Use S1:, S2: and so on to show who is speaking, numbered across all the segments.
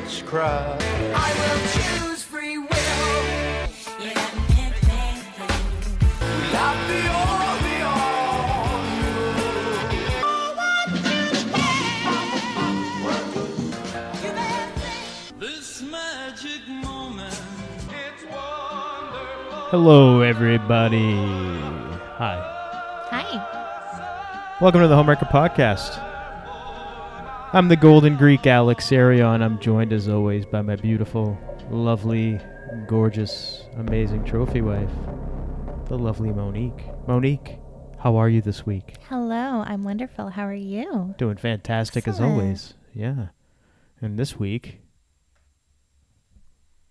S1: witchcraft.
S2: I will choose free will.
S1: The all, the all
S3: This magic moment.
S1: It's wonderful.
S4: Hello, everybody. Hi.
S5: Hi.
S4: Welcome to the Homewrecker Podcast. I'm the Golden Greek Alex Arion. I'm joined, as always, by my beautiful, lovely, gorgeous, amazing trophy wife, the lovely Monique. Monique, how are you this week?
S5: Hello. I'm wonderful. How are you?
S4: Doing fantastic as always. Yeah. And this week,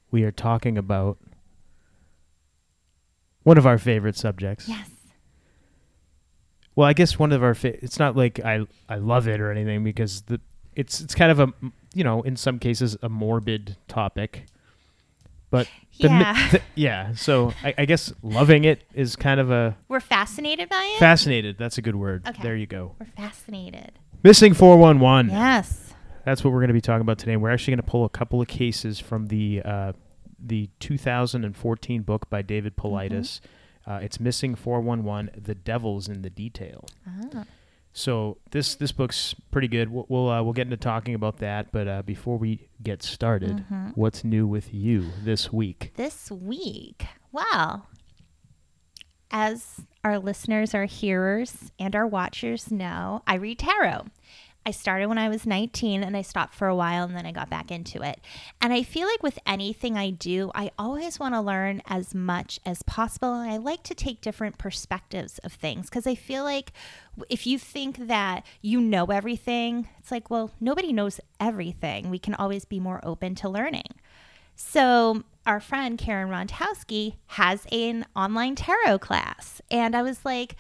S4: we are talking about one of our favorite subjects.
S5: Yes.
S4: Well, I guess one of our fa- it's not like I I love it or anything because the it's it's kind of a you know in some cases a morbid topic, but the,
S5: Yeah.
S4: the- yeah. So I, I guess loving it is kind of a
S5: We're fascinated by it?
S4: fascinated. That's a good word.
S5: Okay.
S4: There you go.
S5: We're fascinated.
S4: Missing four one one.
S5: Yes.
S4: That's what we're going to be talking about today. We're actually going to pull a couple of cases from the uh, the 2014 book by David Paulides. Uh, it's missing 411. The Devil's in the Detail.
S5: Ah.
S4: So this this book's pretty good. We'll we'll, uh, we'll get into talking about that, but uh, before we get started,
S5: Mhm.
S4: what's new with you this week?
S5: This week, well, as our listeners, our hearers, and our watchers know, I read tarot. I started when I was 19 and I stopped for a while and then I got back into it. And I feel like with anything I do, I always want to learn as much as possible. And I like to take different perspectives of things because I feel like if you think that you know everything, it's like, well, nobody knows everything. We can always be more open to learning. So our friend Karen Rontowski has an online tarot class. And I was like,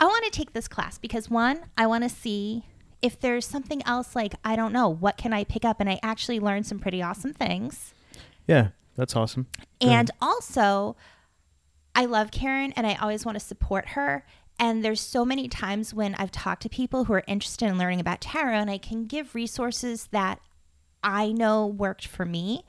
S5: I want to take this class because one, I want to see if there's something else like, I don't know, what can I pick up? And I actually learned some pretty awesome things.
S4: Yeah, that's awesome.
S5: And also, I love Karen and I always want to support her. And there's so many times when I've talked to people who are interested in learning about tarot and I can give resources that I know worked for me.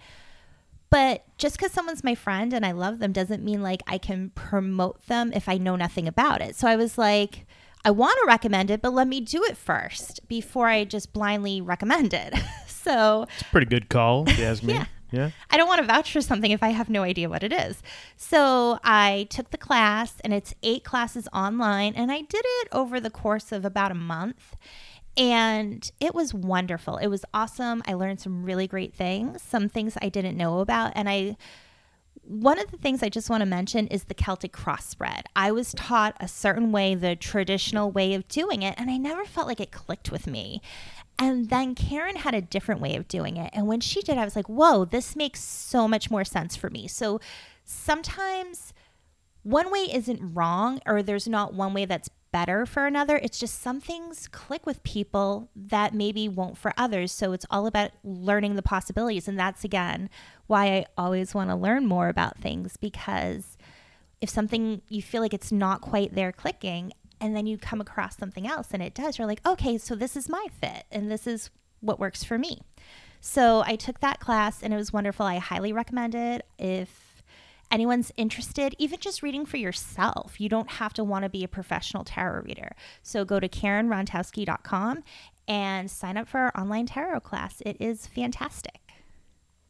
S5: But just because someone's my friend and I love them doesn't mean like I can promote them if I know nothing about it. So I was like, I want to recommend it, but let me do it first before I just blindly recommend it. so
S4: It's a pretty good call, if you ask me.
S5: Yeah.
S4: yeah.
S5: I don't want to vouch for something if I have no idea what it is. So I took the class, and it's eight classes online, and I did it over the course of about a month. And it was wonderful. It was awesome. I learned some really great things, some things I didn't know about. And I, one of the things I just want to mention is the Celtic cross spread. I was taught a certain way, the traditional way of doing it, and I never felt like it clicked with me. And then Karen had a different way of doing it. And when she did, I was like, whoa, this makes so much more sense for me. So sometimes one way isn't wrong, or there's not one way that's better for another. It's just some things click with people that maybe won't for others. So it's all about learning the possibilities. And that's again why I always want to learn more about things because if something you feel like it's not quite there clicking, and then you come across something else and it does, you're like, okay, so this is my fit and this is what works for me. So I took that class and it was wonderful. I highly recommend it. If anyone's interested, even just reading for yourself, you don't have to want to be a professional tarot reader. So go to KarenRontowski.com and sign up for our online tarot class. It is fantastic.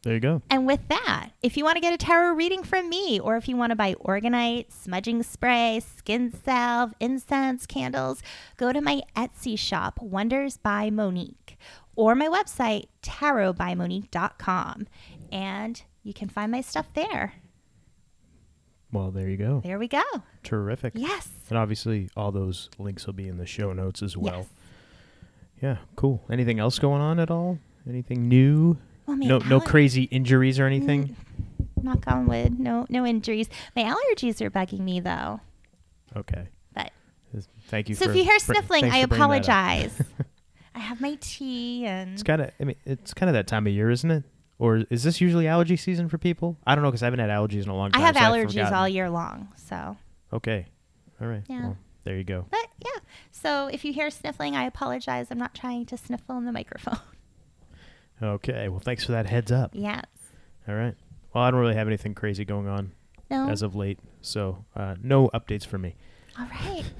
S4: There you go.
S5: And with that, if you want to get a tarot reading from me, or if you want to buy orgonite, smudging spray, skin salve, incense, candles, go to my Etsy shop, Wonders by Monique, or my website, tarotbymonique.com. And you can find my stuff there.
S4: Well, there you go.
S5: There we go.
S4: Terrific.
S5: Yes.
S4: And obviously, all those links will be in the show notes as well.
S5: Yes.
S4: Yeah, cool. Anything else going on at all? Anything new?
S5: Well,
S4: No, no crazy injuries or mm, anything.
S5: Knock on wood. No, no injuries. My allergies are bugging me though.
S4: Okay.
S5: But
S4: Thank you.
S5: so if you hear
S4: br-
S5: sniffling, I
S4: for bringing that up.
S5: apologize. I have my tea and
S4: It's kind of. I mean, it's kind of that time of year, isn't it? Or is this usually allergy season for people? I don't know because I haven't had allergies in a long
S5: I
S4: time.
S5: have
S4: so
S5: allergies all year long. So,
S4: Okay. All right.
S5: Yeah.
S4: Well, there you go.
S5: but yeah. So if you hear sniffling, I apologize. I'm not trying to sniffle in the microphone.
S4: Okay. Well, thanks for that heads up.
S5: Yes.
S4: All right. Well, I don't really have anything crazy going on
S5: No.
S4: as of late, so uh, no updates for me.
S5: All right.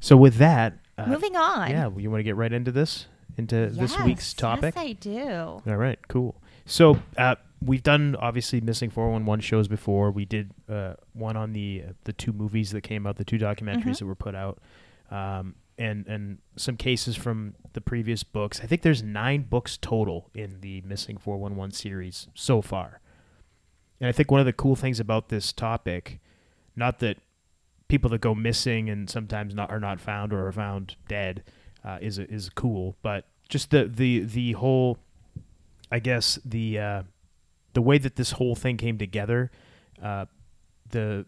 S4: So with that, uh,
S5: Moving on.
S4: Yeah, well, you want to get right into this, into this week's topic.
S5: Yes, I do.
S4: All right, cool. So uh, we've done obviously missing 411 shows before. We did uh, one on the the two movies that came out, the two documentaries
S5: Mhm.
S4: that were put out, um, and and some cases from the previous books. I think there's nine books total in the missing 411 series so far. And I think one of the cool things about this topic, not that people that go missing and sometimes not are not found or are found dead, uh, is is cool, but just the the the whole I guess the uh, the way that this whole thing came together, uh, the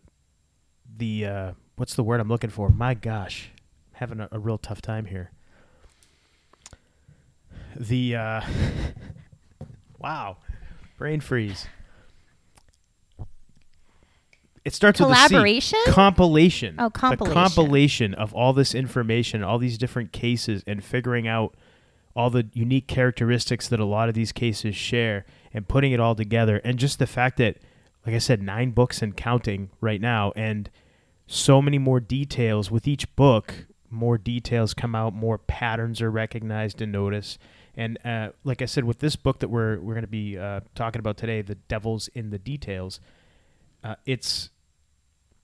S4: the uh, what's the word I'm looking for? My gosh, I'm having a, a real tough time here. The uh, wow, brain freeze. It starts with.
S5: Collaboration?
S4: compilation.
S5: Oh,
S4: The
S5: compilation.
S4: compilation of all this information, all these different cases, and figuring out all the unique characteristics that a lot of these cases share and putting it all together and just the fact that like i said nine books and counting right now and so many more details with each book more details come out more patterns are recognized and noticed and uh, like i said with this book that we're, we're going to be uh, talking about today the devil's in the details uh, it's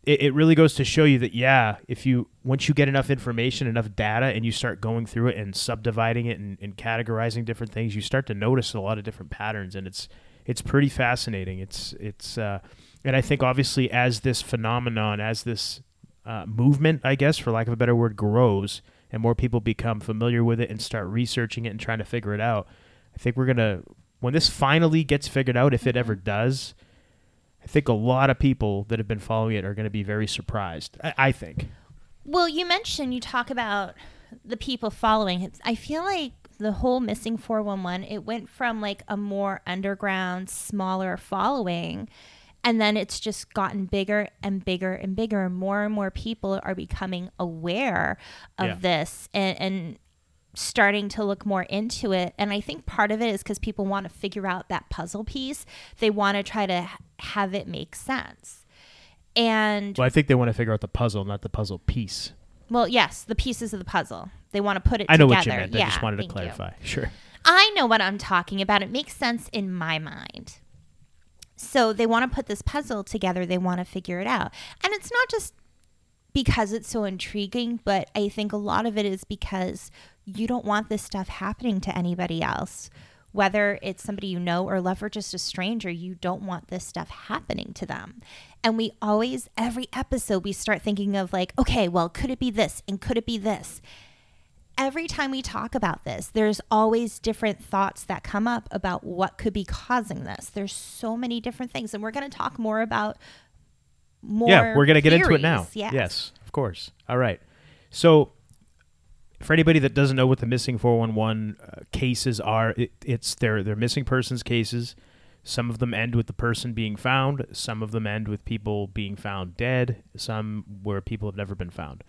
S4: it, it really goes to show you that yeah if you once you get enough information enough data and you start going through it and subdividing it and, and categorizing different things you start to notice a lot of different patterns and it's it's pretty fascinating. It's it's uh, and i think obviously as this phenomenon as this uh, movement i guess for lack of a better word grows and more people become familiar with it and start researching it and trying to figure it out i think we're gonna when this finally gets figured out if it ever does I think a lot of people that have been following it are going to be very surprised. I, I think.
S5: Well, you mentioned you talk about the people following it. I feel like the whole missing 411 it went from like a more underground smaller following and then it's just gotten bigger and bigger and bigger and more and more people are becoming aware of
S4: Yeah.
S5: this and, and starting to look more into it and i think part of it is because people want to figure out that puzzle piece they want to try to have it make sense and
S4: Well, I think they want to figure out the puzzle, not the puzzle piece.
S5: well, yes, the pieces of the puzzle. They want to put it
S4: I know
S5: together.
S4: what you meant.
S5: Yeah,
S4: I just wanted to
S5: thank you.
S4: clarify. Sure.
S5: I know what I'm talking about. It makes sense in my mind. So they want to put this puzzle together. They want to figure it out. And it's not just because it's so intriguing, but I think a lot of it is because you don't want this stuff happening to anybody else. Whether it's somebody you know or love or just a stranger, you don't want this stuff happening to them. And we always, every episode, we start thinking of like, okay, well, could it be this? And could it be this? every time we talk about this, there's always different thoughts that come up about what could be causing this. There's so many different things, and we're going to talk more about more.
S4: yeah, we're going to get into it now.
S5: Yes.
S4: Yes, of course. All right. So, for anybody that doesn't know what the missing 411 uh, cases are, it, it's they're, they're missing persons cases. Some of them end with the person being found. Some of them end with people being found dead. Some where people have never been found.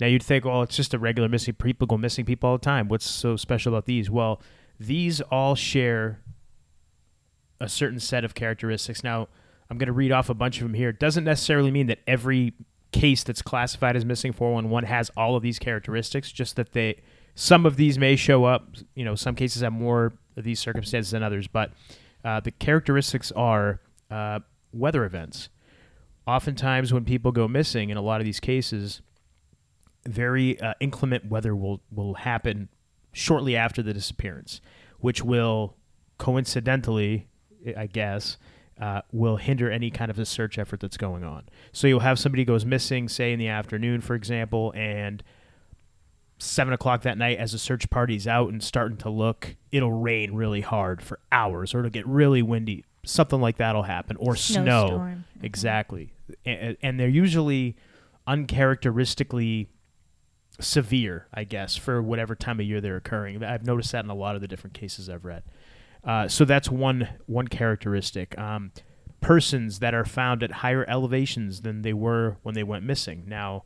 S4: Now you'd think, well, it's just a regular missing people go missing people all the time. What's so special about these? Well, these all share a certain set of characteristics. Now, I'm going to read off a bunch of them here. It doesn't necessarily mean that every case that's classified as missing 411 has all of these characteristics, just that they some of these may show up, you know, some cases have more of these circumstances than others, but uh, the characteristics are uh, weather events. Oftentimes, when people go missing, in a lot of these cases, very uh, inclement weather will will happen shortly after the disappearance, which will coincidentally, I guess, uh, will hinder any kind of a search effort that's going on. So you'll have somebody goes missing, say in the afternoon, for example, and seven o'clock that night, as the search party's out and starting to look, it'll rain really hard for hours, or it'll get really windy. Something like that'll happen, or snow. Exactly, and, and they're usually uncharacteristically severe, I guess, for whatever time of year they're occurring. I've noticed that in a lot of the different cases I've read. Uh, so that's one one characteristic. Um, persons that are found at higher elevations than they were when they went missing. Now,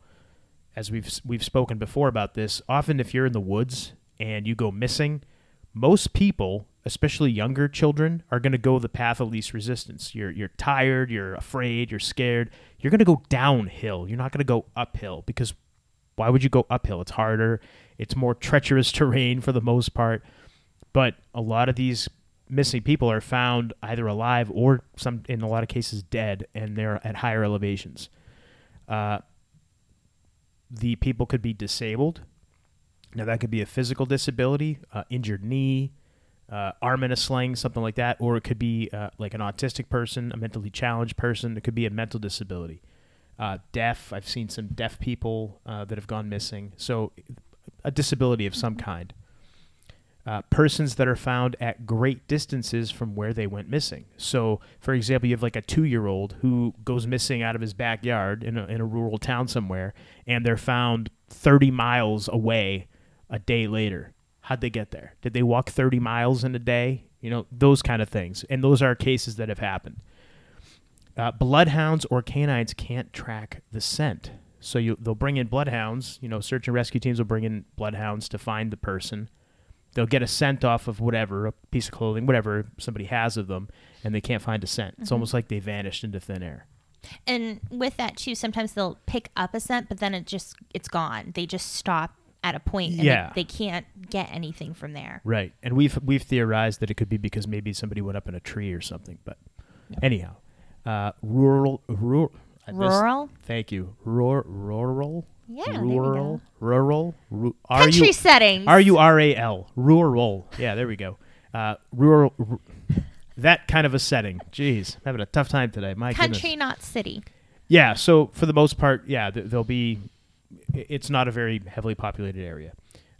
S4: as we've we've spoken before about this, often if you're in the woods and you go missing, most people especially younger children, are going to go the path of least resistance. You're you're tired, you're afraid, you're scared. You're going to go downhill. You're not going to go uphill because why would you go uphill? It's harder. It's more treacherous terrain for the most part. But a lot of these missing people are found either alive or some in a lot of cases dead and they're at higher elevations. Uh, the people could be disabled. Now that could be a physical disability, uh, injured knee, uh, arm in a sling, something like that, or it could be uh, like an autistic person, a mentally challenged person. It could be a mental disability. Uh, deaf. I've seen some deaf people uh, that have gone missing. So a disability of some kind. Uh, persons that are found at great distances from where they went missing. So, for example, you have like a two year old who goes missing out of his backyard in a, in a rural town somewhere, and they're found 30 miles away a day later. How'd they get there? Did they walk 30 miles in a day? You know, those kind of things. And those are cases that have happened. Uh, bloodhounds or canines can't track the scent. So you, they'll bring in bloodhounds. You know, search and rescue teams will bring in bloodhounds to find the person. They'll get a scent off of whatever, a piece of clothing, whatever somebody has of them, and they can't find a scent. It's almost like they vanished into thin air.
S5: And with that too, sometimes they'll pick up a scent, but then it just it's gone. They just stop at a point and
S4: Yeah.
S5: they, they can't get anything from there.
S4: Right. And we've we've theorized that it could be because maybe somebody went up in a tree or something. But anyhow, uh, rural rural
S5: Rural?
S4: thank you. Rural rural.
S5: Yeah, there you
S4: Rural.
S5: go.
S4: Rural. Ru- R
S5: Country
S4: U
S5: settings.
S4: R U R A L. Rural. Yeah, there we go. Uh, rural. ru- that kind of a setting. Jeez, having a tough time today. My goodness.
S5: Country, not city.
S4: Yeah, so for the most part, yeah, th- there'll be. It's not a very heavily populated area.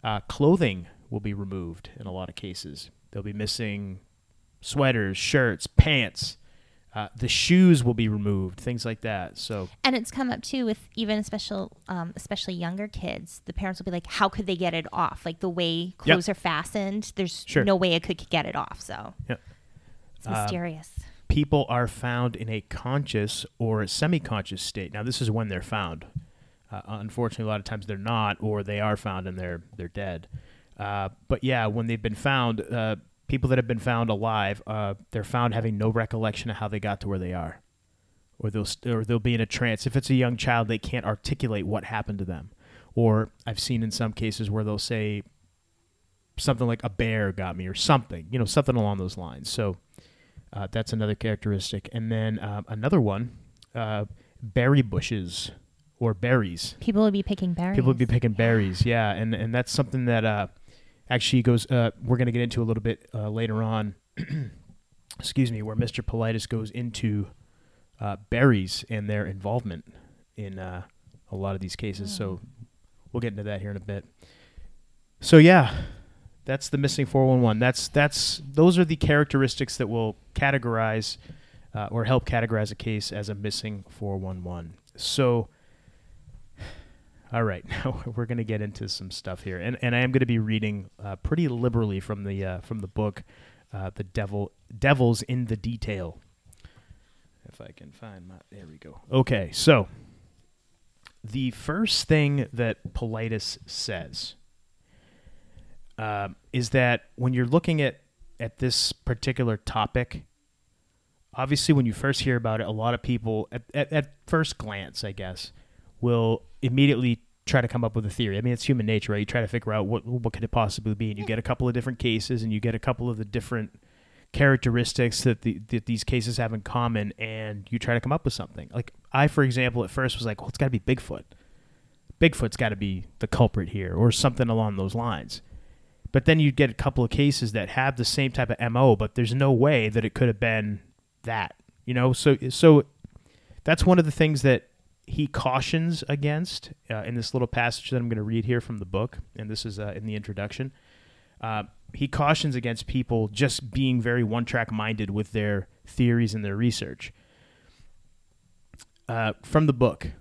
S4: Uh, clothing will be removed in a lot of cases. They'll be missing sweaters, shirts, pants. Uh, the shoes will be removed, things like that. So
S5: And it's come up too with even special, um, especially younger kids. The parents will be like, "How could they get it off? Like the way clothes are fastened, there's
S4: Sure.
S5: no way it could get it off." So
S4: yeah.
S5: it's mysterious.
S4: people are found in a conscious or a semi-conscious state. Now, this is when they're found. Uh, unfortunately, a lot of times they're not, or they are found and they're they're dead. Uh, but yeah, when they've been found, uh, people that have been found alive, uh, they're found having no recollection of how they got to where they are, or they'll st- or they'll be in a trance. If it's a young child, they can't articulate what happened to them. Or I've seen in some cases where they'll say something like a bear got me or something, you know, something along those lines. So uh, that's another characteristic. And then uh, another one, uh, berry bushes or berries.
S5: People would be picking berries.
S4: People would be picking berries, yeah, and and that's something that uh, actually goes. Uh, we're going to get into a little bit uh, later on. excuse me, where Mr. Paulides goes into uh, berries and their involvement in uh, a lot of these cases. So we'll get into that here in a bit. So yeah, that's the missing 411. That's that's those are the characteristics that will categorize uh, or help categorize a case as a missing 411. So all right, now we're going to get into some stuff here, and and I am going to be reading uh, pretty liberally from the uh, from the book, uh, the devil devils in the detail. If I can find my there we go. Okay, so the first thing that Paulides says um, is that when you're looking at at this particular topic, obviously when you first hear about it, a lot of people at, at, at first glance, I guess, will immediately try to come up with a theory. I mean, it's human nature, right? You try to figure out what what could it possibly be, and you get a couple of different cases, and you get a couple of the different characteristics that the that these cases have in common, and you try to come up with something. Like I, for example, at first was like, well, it's got to be Bigfoot. Bigfoot's got to be the culprit here, or something along those lines. But then you get a couple of cases that have the same type of mo, but there's no way that it could have been that. You know, so so that's one of the things that he cautions against uh, in this little passage that I'm going to read here from the book, and this is uh, in the introduction. Uh, he cautions against people just being very one-track minded with their theories and their research. Uh, from the book,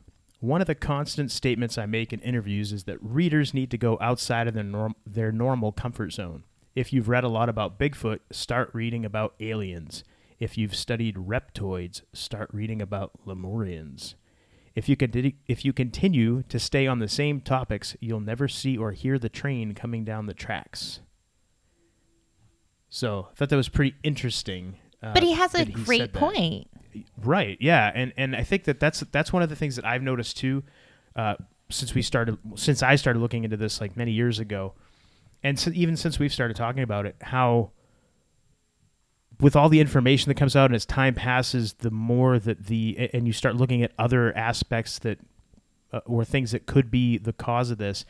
S4: one of the constant statements I make in interviews is that readers need to go outside of their norm- their normal comfort zone. If you've read a lot about Bigfoot, start reading about aliens. If you've studied reptoids, start reading about Lemurians. If you continue, if you continue to stay on the same topics, you'll never see or hear the train coming down the tracks. So I thought that was pretty interesting. Uh,
S5: But he has a
S4: that
S5: great point.
S4: Right. Yeah. And and I think that that's that's one of the things that I've noticed too, uh, since we started since I started looking into this like many years ago, and so even since we've started talking about it, how with all the information that comes out and as time passes, the more that the and you start looking at other aspects that uh, or things that could be the cause of this.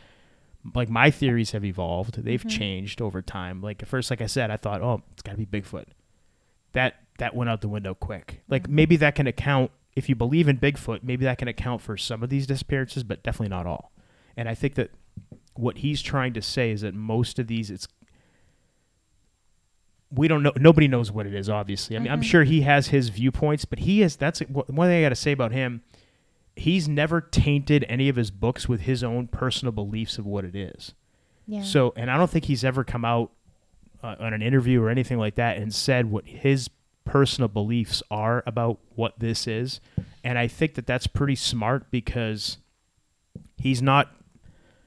S4: Like my theories have evolved; they've changed over time. Like at first, like I said, I thought, "Oh, it's got to be Bigfoot." that that went out the window quick. Like maybe that can account if you believe in Bigfoot, maybe that can account for some of these disappearances, but definitely not all. And I think that what he's trying to say is that most of these it's we don't know nobody knows what it is obviously. I mean, I'm sure he has his viewpoints, but he is that's one thing I got to say about him. He's never tainted any of his books with his own personal beliefs of what it is.
S5: Yeah.
S4: So, and I don't think he's ever come out uh, on an interview or anything like that and said what his personal beliefs are about what this is. And I think that that's pretty smart because he's not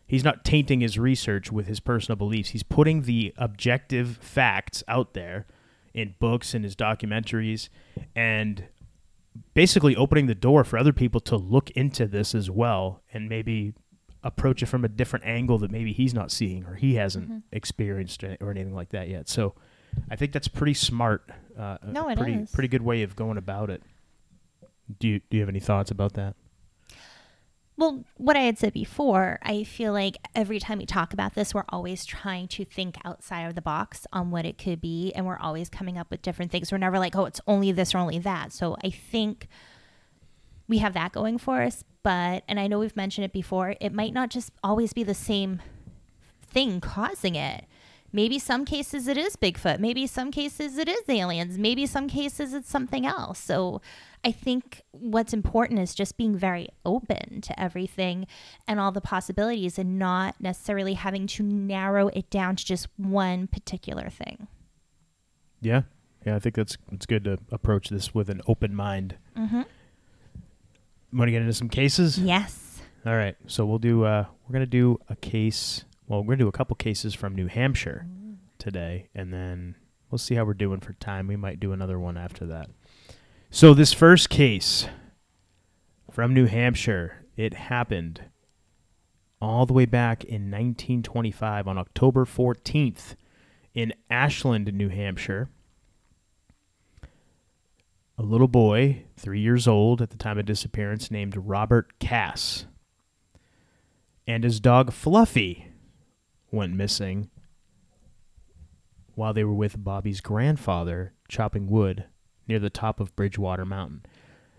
S4: he's not tainting his research with his personal beliefs. He's putting the objective facts out there in books and his documentaries and basically opening the door for other people to look into this as well and maybe approach it from a different angle that maybe he's not seeing or he hasn't experienced or anything like that yet. So I think that's pretty smart. Uh,
S5: No, it
S4: pretty
S5: is.
S4: pretty good way of going about it. Do you do you have any thoughts about that?
S5: Well, what I had said before, I feel like every time we talk about this, we're always trying to think outside of the box on what it could be. And we're always coming up with different things. We're never like, oh, it's only this or only that. So I think we have that going for us. But, and I know we've mentioned it before, it might not just always be the same thing causing it. Maybe some cases it is Bigfoot. Maybe some cases it is aliens. Maybe some cases it's something else. So I think what's important is just being very open to everything and all the possibilities and not necessarily having to narrow it down to just one particular thing.
S4: Yeah, yeah. I think that's it's good to approach this with an open mind.
S5: Mm-hmm.
S4: Want to get into some cases?
S5: Yes.
S4: All right. So we'll do. Uh, we're gonna do a case. Well, we're gonna do a couple cases from New Hampshire today, and then we'll see how we're doing for time. We might do another one after that. So this first case from New Hampshire, it happened all the way back in 1925 on October 14th in Ashland, New Hampshire. A little boy, three years old at the time of disappearance, named Robert Cass, and his dog Fluffy went missing while they were with Bobby's grandfather chopping wood near the top of Bridgewater Mountain.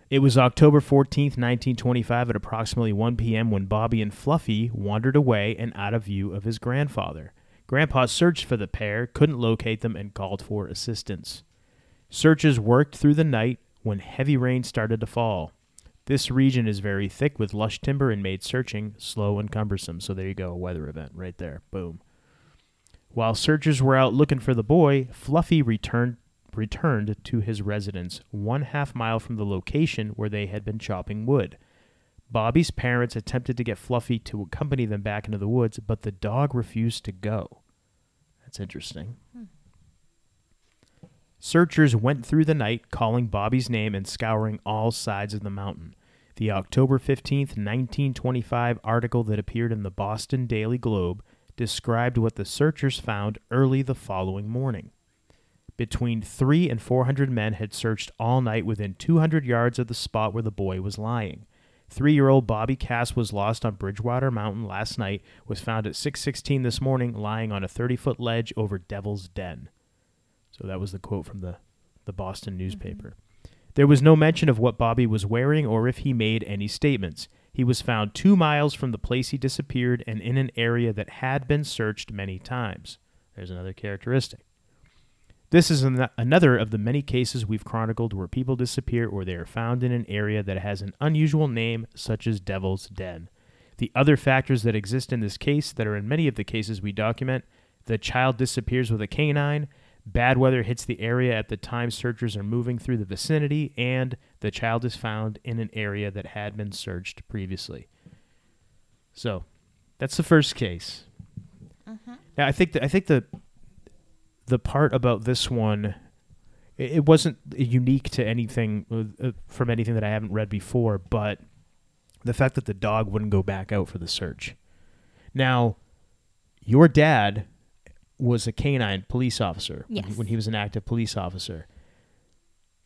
S4: It was October 14th, 1925, at approximately 1 p.m. when Bobby and Fluffy wandered away and out of view of his grandfather. Grandpa searched for the pair, couldn't locate them, and called for assistance. Searches worked through the night when heavy rain started to fall. This region is very thick with lush timber and made searching slow and cumbersome. So there you go, a weather event right there. Boom. While searchers were out looking for the boy, Fluffy returned returned to his residence one half mile from the location where they had been chopping wood. Bobby's parents attempted to get Fluffy to accompany them back into the woods, but the dog refused to go. That's interesting. Hmm. Searchers went through the night, calling Bobby's name and scouring all sides of the mountain. The October 15th, 1925 article that appeared in the Boston Daily Globe described what the searchers found early the following morning. Between three and 400 men had searched all night within 200 yards of the spot where the boy was lying. Three-year-old Bobby Cass was lost on Bridgewater Mountain last night. Was found at 6:16 this morning, lying on a 30-foot ledge over Devil's Den. So that was the quote from the, the Boston newspaper. There was no mention of what Bobby was wearing or if he made any statements. He was found two miles from the place he disappeared and in an area that had been searched many times. There's another characteristic. This is an- another of the many cases we've chronicled where people disappear or they are found in an area that has an unusual name, such as Devil's Den. The other factors that exist in this case that are in many of the cases we document the child disappears with a canine, bad weather hits the area at the time searchers are moving through the vicinity, and the child is found in an area that had been searched previously. So, that's the first case. Now, I think that I think the the part about this one, it, it wasn't unique to anything uh, uh, from anything that I haven't read before, but the fact that the dog wouldn't go back out for the search. Now, your dad was a canine police officer when he-
S5: Yes.
S4: when he was an active police officer.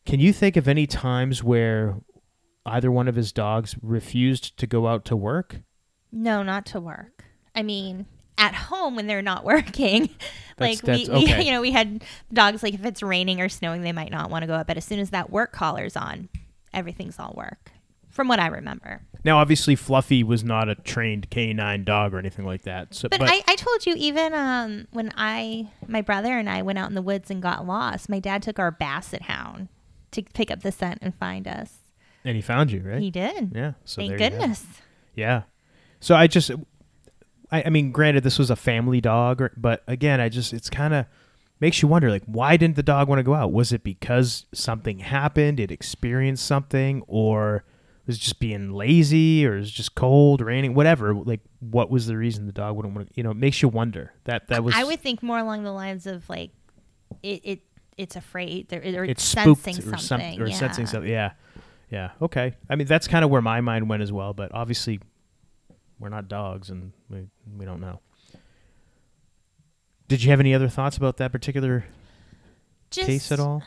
S4: Can you think of any times where either one of his dogs refused to go out to work?
S5: No, not to work. I mean, at home when they're not working. Like we,
S4: that's-
S5: we,
S4: okay.
S5: you know, we had dogs like if it's raining or snowing, they might not want to go out. But as soon as that work collar's on, everything's all work. From what I remember.
S4: Now, obviously, Fluffy was not a trained canine dog or anything like that. So,
S5: But, I, I told you even um, when I my brother and I went out in the woods and got lost, my dad took our basset hound to pick up the scent and find us.
S4: and he found you, right?
S5: He did.
S4: yeah. So
S5: Thank goodness.
S4: Yeah. So I just, I, I mean, granted, this was a family dog, or, but again, I just, it's kind of makes you wonder, like, why didn't the dog want to go out? Was it because something happened? It experienced something, or was just being lazy, or is it just cold, raining, whatever? Like, what was the reason the dog wouldn't want to? You know, it makes you wonder. That that was.
S5: I would think more along the lines of like it, it it's afraid there or
S4: it's
S5: sensing
S4: or
S5: something.
S4: something or
S5: yeah.
S4: sensing something. Yeah, yeah. Okay. I mean, that's kind of where my mind went as well. But obviously, we're not dogs, and we we don't know. Did you have any other thoughts about that particular
S5: Just
S4: case at all?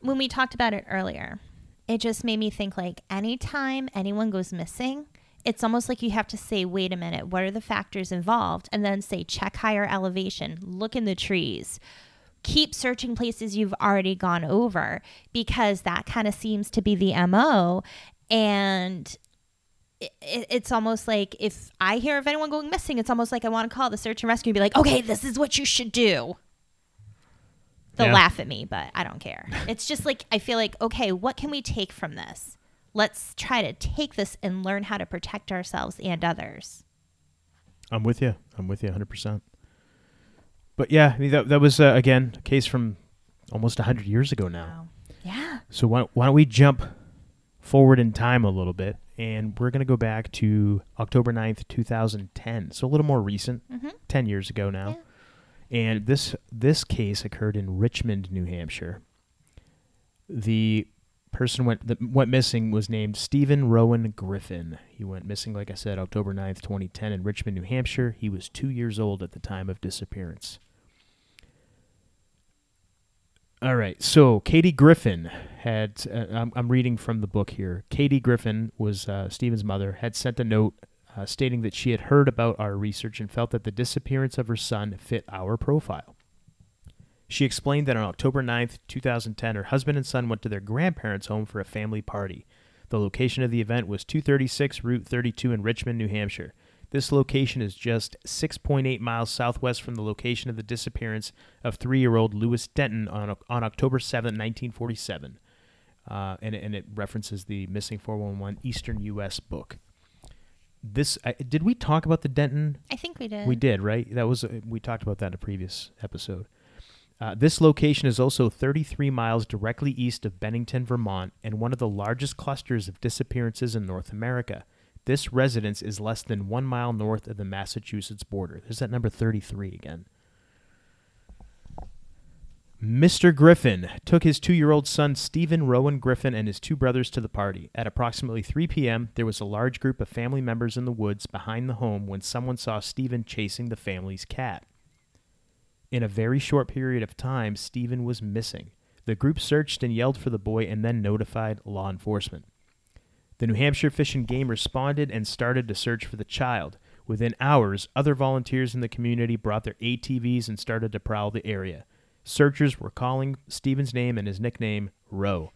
S5: when we talked about it earlier, it just made me think like anytime anyone goes missing, it's almost like you have to say, wait a minute, what are the factors involved? And then say, check higher elevation, look in the trees, keep searching places you've already gone over because that kind of seems to be the MO. And it, it- it's almost like if I hear of anyone going missing, it's almost like I want to call the search and rescue and be like, okay, this is what you should do. They'll
S4: Yeah.
S5: laugh at me, but I don't care. It's just like I feel like, okay, what can we take from this? Let's try to take this and learn how to protect ourselves and others.
S4: I'm with you. I'm with you 100. percent But yeah, I mean, that that was uh, again a case from almost 100 years ago now.
S5: Wow. Yeah.
S4: So why, why don't we jump forward in time a little bit, and we're going to go back to October 9th, 2010. So a little more recent,
S5: Mhm.
S4: 10 years ago now. And this this case occurred in Richmond, New Hampshire. The person went that went missing was named Stephen Rowan Griffin. He went missing, like I said, October 9th, 2010 in Richmond, New Hampshire. He was two years old at the time of disappearance. All right. So Katie Griffin had, uh, I'm, I'm reading from the book here. Katie Griffin was uh, Stephen's mother, had sent a note uh, stating that she had heard about our research and felt that the disappearance of her son fit our profile. She explained that on October 9th, 2010, her husband and son went to their grandparents' home for a family party. The location of the event was 236 Route 32 in Richmond, New Hampshire. This location is just 6.8 miles southwest from the location of the disappearance of three year old Lewis Denton on, on October 7, 1947. Uh, and, and it references the Missing 411 Eastern U.S. book. This I, Did we talk about the Denton
S5: I think we did.
S4: we did, right? That was uh, we talked about that in a previous episode. Uh, this location is also 33 miles directly east of Bennington, Vermont, and one of the largest clusters of disappearances in North America. This residence is less than one mile north of the Massachusetts border. There's that number 33 again. Mr. Griffin took his two year old son Stephen Rowan Griffin and his two brothers to the party. At approximately 3 p.m., there was a large group of family members in the woods behind the home when someone saw Stephen chasing the family's cat. In a very short period of time, Stephen was missing. The group searched and yelled for the boy and then notified law enforcement. The New Hampshire Fish and Game responded and started to search for the child. Within hours, other volunteers in the community brought their ATVs and started to prowl the area. Searchers were calling Stephen's name and his nickname Roe.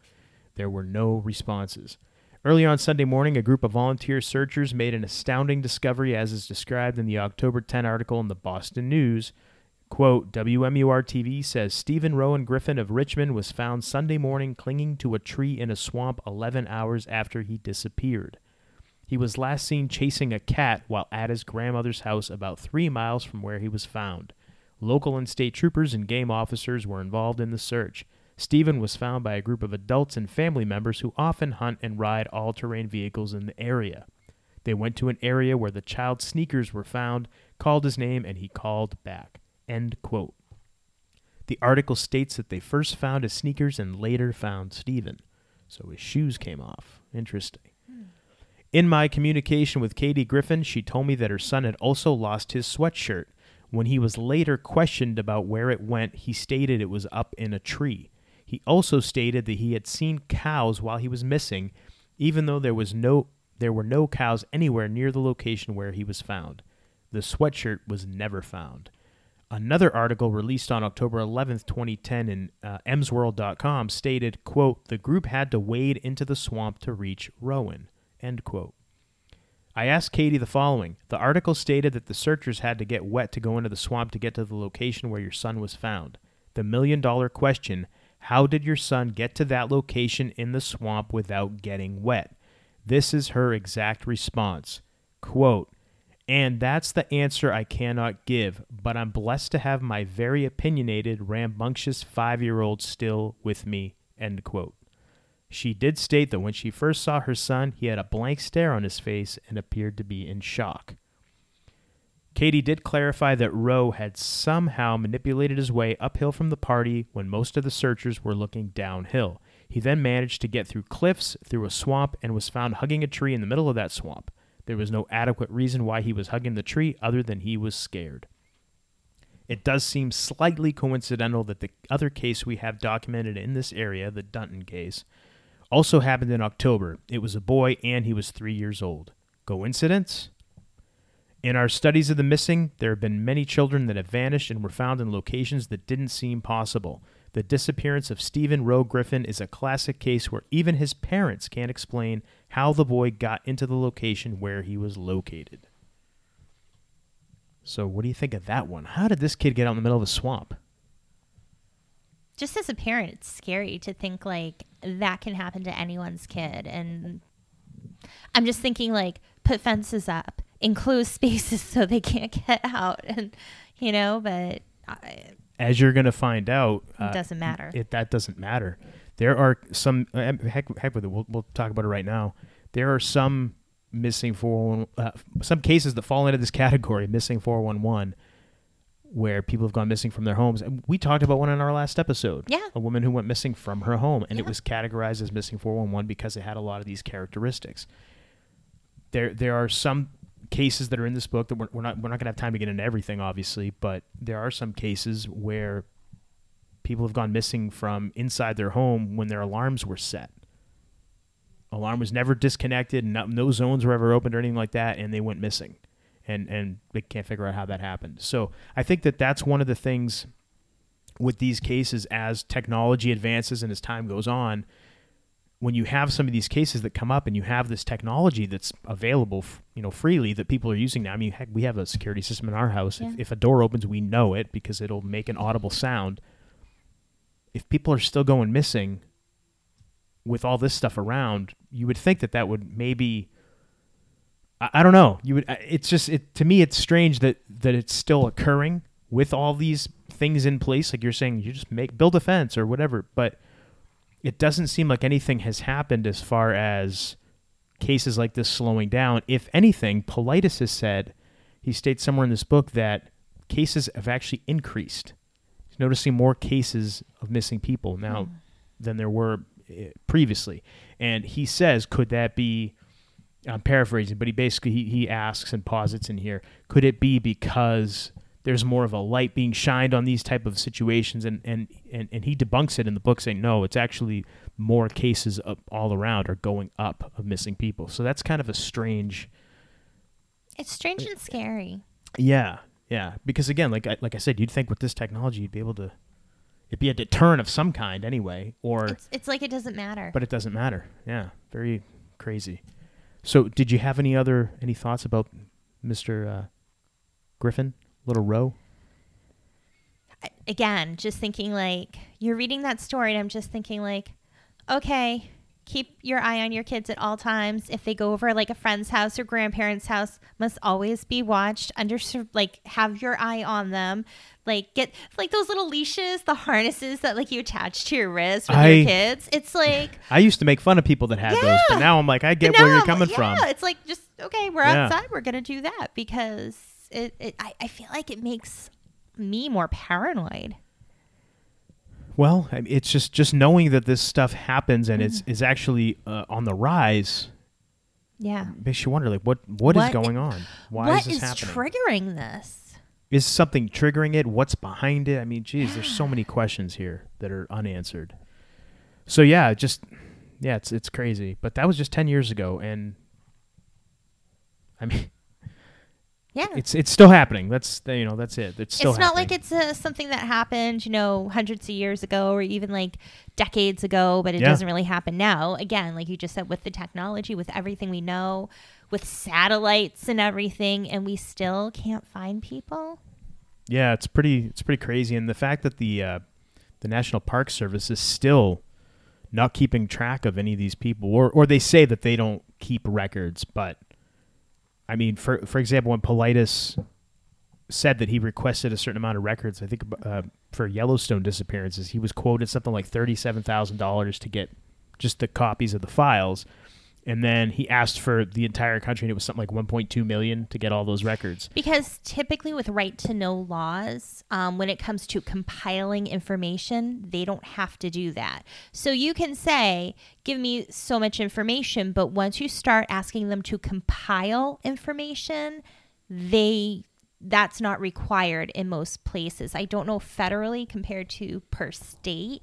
S4: There were no responses. Early on Sunday morning, a group of volunteer searchers made an astounding discovery as is described in the October 10 article in the Boston News. Quote, WMUR TV says Stephen Rowan Griffin of Richmond was found Sunday morning clinging to a tree in a swamp 11 hours after he disappeared. He was last seen chasing a cat while at his grandmother's house about three miles from where he was found. Local and state troopers and game officers were involved in the search. Stephen was found by a group of adults and family members who often hunt and ride all terrain vehicles in the area. They went to an area where the child's sneakers were found, called his name, and he called back. End quote. The article states that they first found his sneakers and later found Stephen. So his shoes came off. Interesting. Hmm. In my communication with Katie Griffin, she told me that her son had also lost his sweatshirt. When he was later questioned about where it went, he stated it was up in a tree. He also stated that he had seen cows while he was missing, even though there was no there were no cows anywhere near the location where he was found. The sweatshirt was never found. Another article released on October 11, 2010 in uh, emsworld.com stated, quote, the group had to wade into the swamp to reach Rowan, end quote. I asked Katie the following. The article stated that the searchers had to get wet to go into the swamp to get to the location where your son was found. The million dollar question how did your son get to that location in the swamp without getting wet? This is her exact response. Quote, and that's the answer I cannot give, but I'm blessed to have my very opinionated, rambunctious five year old still with me. End quote. She did state that when she first saw her son, he had a blank stare on his face and appeared to be in shock. Katie did clarify that Rowe had somehow manipulated his way uphill from the party when most of the searchers were looking downhill. He then managed to get through cliffs, through a swamp, and was found hugging a tree in the middle of that swamp. There was no adequate reason why he was hugging the tree other than he was scared. It does seem slightly coincidental that the other case we have documented in this area, the Dunton case, also happened in October. It was a boy and he was three years old. Coincidence? In our studies of the missing, there have been many children that have vanished and were found in locations that didn't seem possible. The disappearance of Stephen Rowe Griffin is a classic case where even his parents can't explain how the boy got into the location where he was located. So, what do you think of that one? How did this kid get out in the middle of a swamp?
S5: Just as a parent, it's scary to think like that can happen to anyone's kid. And I'm just thinking like put fences up, enclose spaces so they can't get out, and you know. But I,
S4: As you're going to find out,
S5: it doesn't matter.
S4: It that doesn't matter. There are some uh, heck, heck with it. We'll, we'll talk about it right now. There are some missing four uh, some cases that fall into this category, missing four one one, where people have gone missing from their homes. And we talked about one in our last episode.
S5: Yeah.
S4: a woman who went missing from her home, and it was categorized as missing four one one because it had a lot of these characteristics. There there are some cases that are in this book that we're, we're not we're not going to have time to get into everything, obviously, but there are some cases where people have gone missing from inside their home when their alarms were set. Alarm was never disconnected, no, no zones were ever opened or anything like that, and they went missing, and and they can't figure out how that happened. So I think that that's one of the things with these cases as technology advances and as time goes on. When you have some of these cases that come up and you have this technology that's available, f- you know, freely that people are using now. I mean, heck, we have a security system in our house.
S5: Yeah.
S4: If, if a door opens, we know it because it'll make an audible sound if people are still going missing with all this stuff around, you would think that that would maybe. I, I don't know. You would. It's just it to me. It's strange that that it's still occurring with all these things in place. Like you're saying, you just make build a fence or whatever, but it doesn't seem like anything has happened as far as cases like this slowing down. If anything, Paulides has said he states somewhere in this book that cases have actually increased. He's noticing more cases of missing people now than there were uh, previously. And he says, could that be, I'm paraphrasing, but he basically, he, he asks and posits in here, could it be because there's more of a light being shined on these type of situations and, and, and, and he debunks it in the book saying, no, it's actually more cases up all around are going up of missing people. So that's kind of a strange,
S5: it's strange and scary.
S4: yeah, yeah. Because again, like I, like I said, you'd think with this technology, you'd be able to, it'd be a deterrent of some kind anyway, or
S5: It's it's like it doesn't matter.
S4: but it doesn't matter. Yeah, very crazy. So, did you have any other any thoughts about Mister uh, Griffin, Little Row?
S5: again, just thinking like you're reading that story, and I'm just thinking like, okay, keep your eye on your kids at all times. If they go over like a friend's house or grandparents' house, must always be watched. Under like have your eye on them. Like get like those little leashes, the harnesses that like you attach to your wrist with
S4: I-
S5: your kids. It's like
S4: I used to make fun of people that had those, but now I'm like, I get where you're coming
S5: like,
S4: from.
S5: Yeah, it's like just okay, we're
S4: Yeah.
S5: outside, we're gonna do that because it, it I, I feel like it makes me more paranoid.
S4: Well, it's just just knowing that this stuff happens and
S5: Mm.
S4: it's is actually uh, on the rise
S5: Yeah.
S4: makes you wonder like what what is
S5: What-
S4: going on? Why
S5: What
S4: is this
S5: is
S4: happening?
S5: triggering this?
S4: Is something triggering it? What's behind it? I mean, geez, there's so many questions here that are unanswered. So yeah, just yeah, it's it's crazy. But that was just ten years ago, and I mean,
S5: Yeah.
S4: it's it's still happening. That's you know that's it. It's still.
S5: it's not like it's uh, something that happened, you know, hundreds of years ago or even like decades ago, but it
S4: Yeah.
S5: doesn't really happen now. Again, like you just said, with the technology, with everything we know, with satellites and everything, and we still can't find people.
S4: Yeah, it's pretty it's pretty crazy, and the fact that the uh, the National Park Service is still not keeping track of any of these people, or or they say that they don't keep records, but I mean, for for example, when Paulides said that he requested a certain amount of records, I think uh, for Yellowstone disappearances, he was quoted something like thirty seven thousand dollars to get just the copies of the files. And then he asked for the entire country, and it was something like 1.2 million to get all those records.
S5: Because typically, with right to know laws, um, when it comes to compiling information, they don't have to do that. So you can say, give me so much information, but once you start asking them to compile information, they that's not required in most places. I don't know federally compared to per state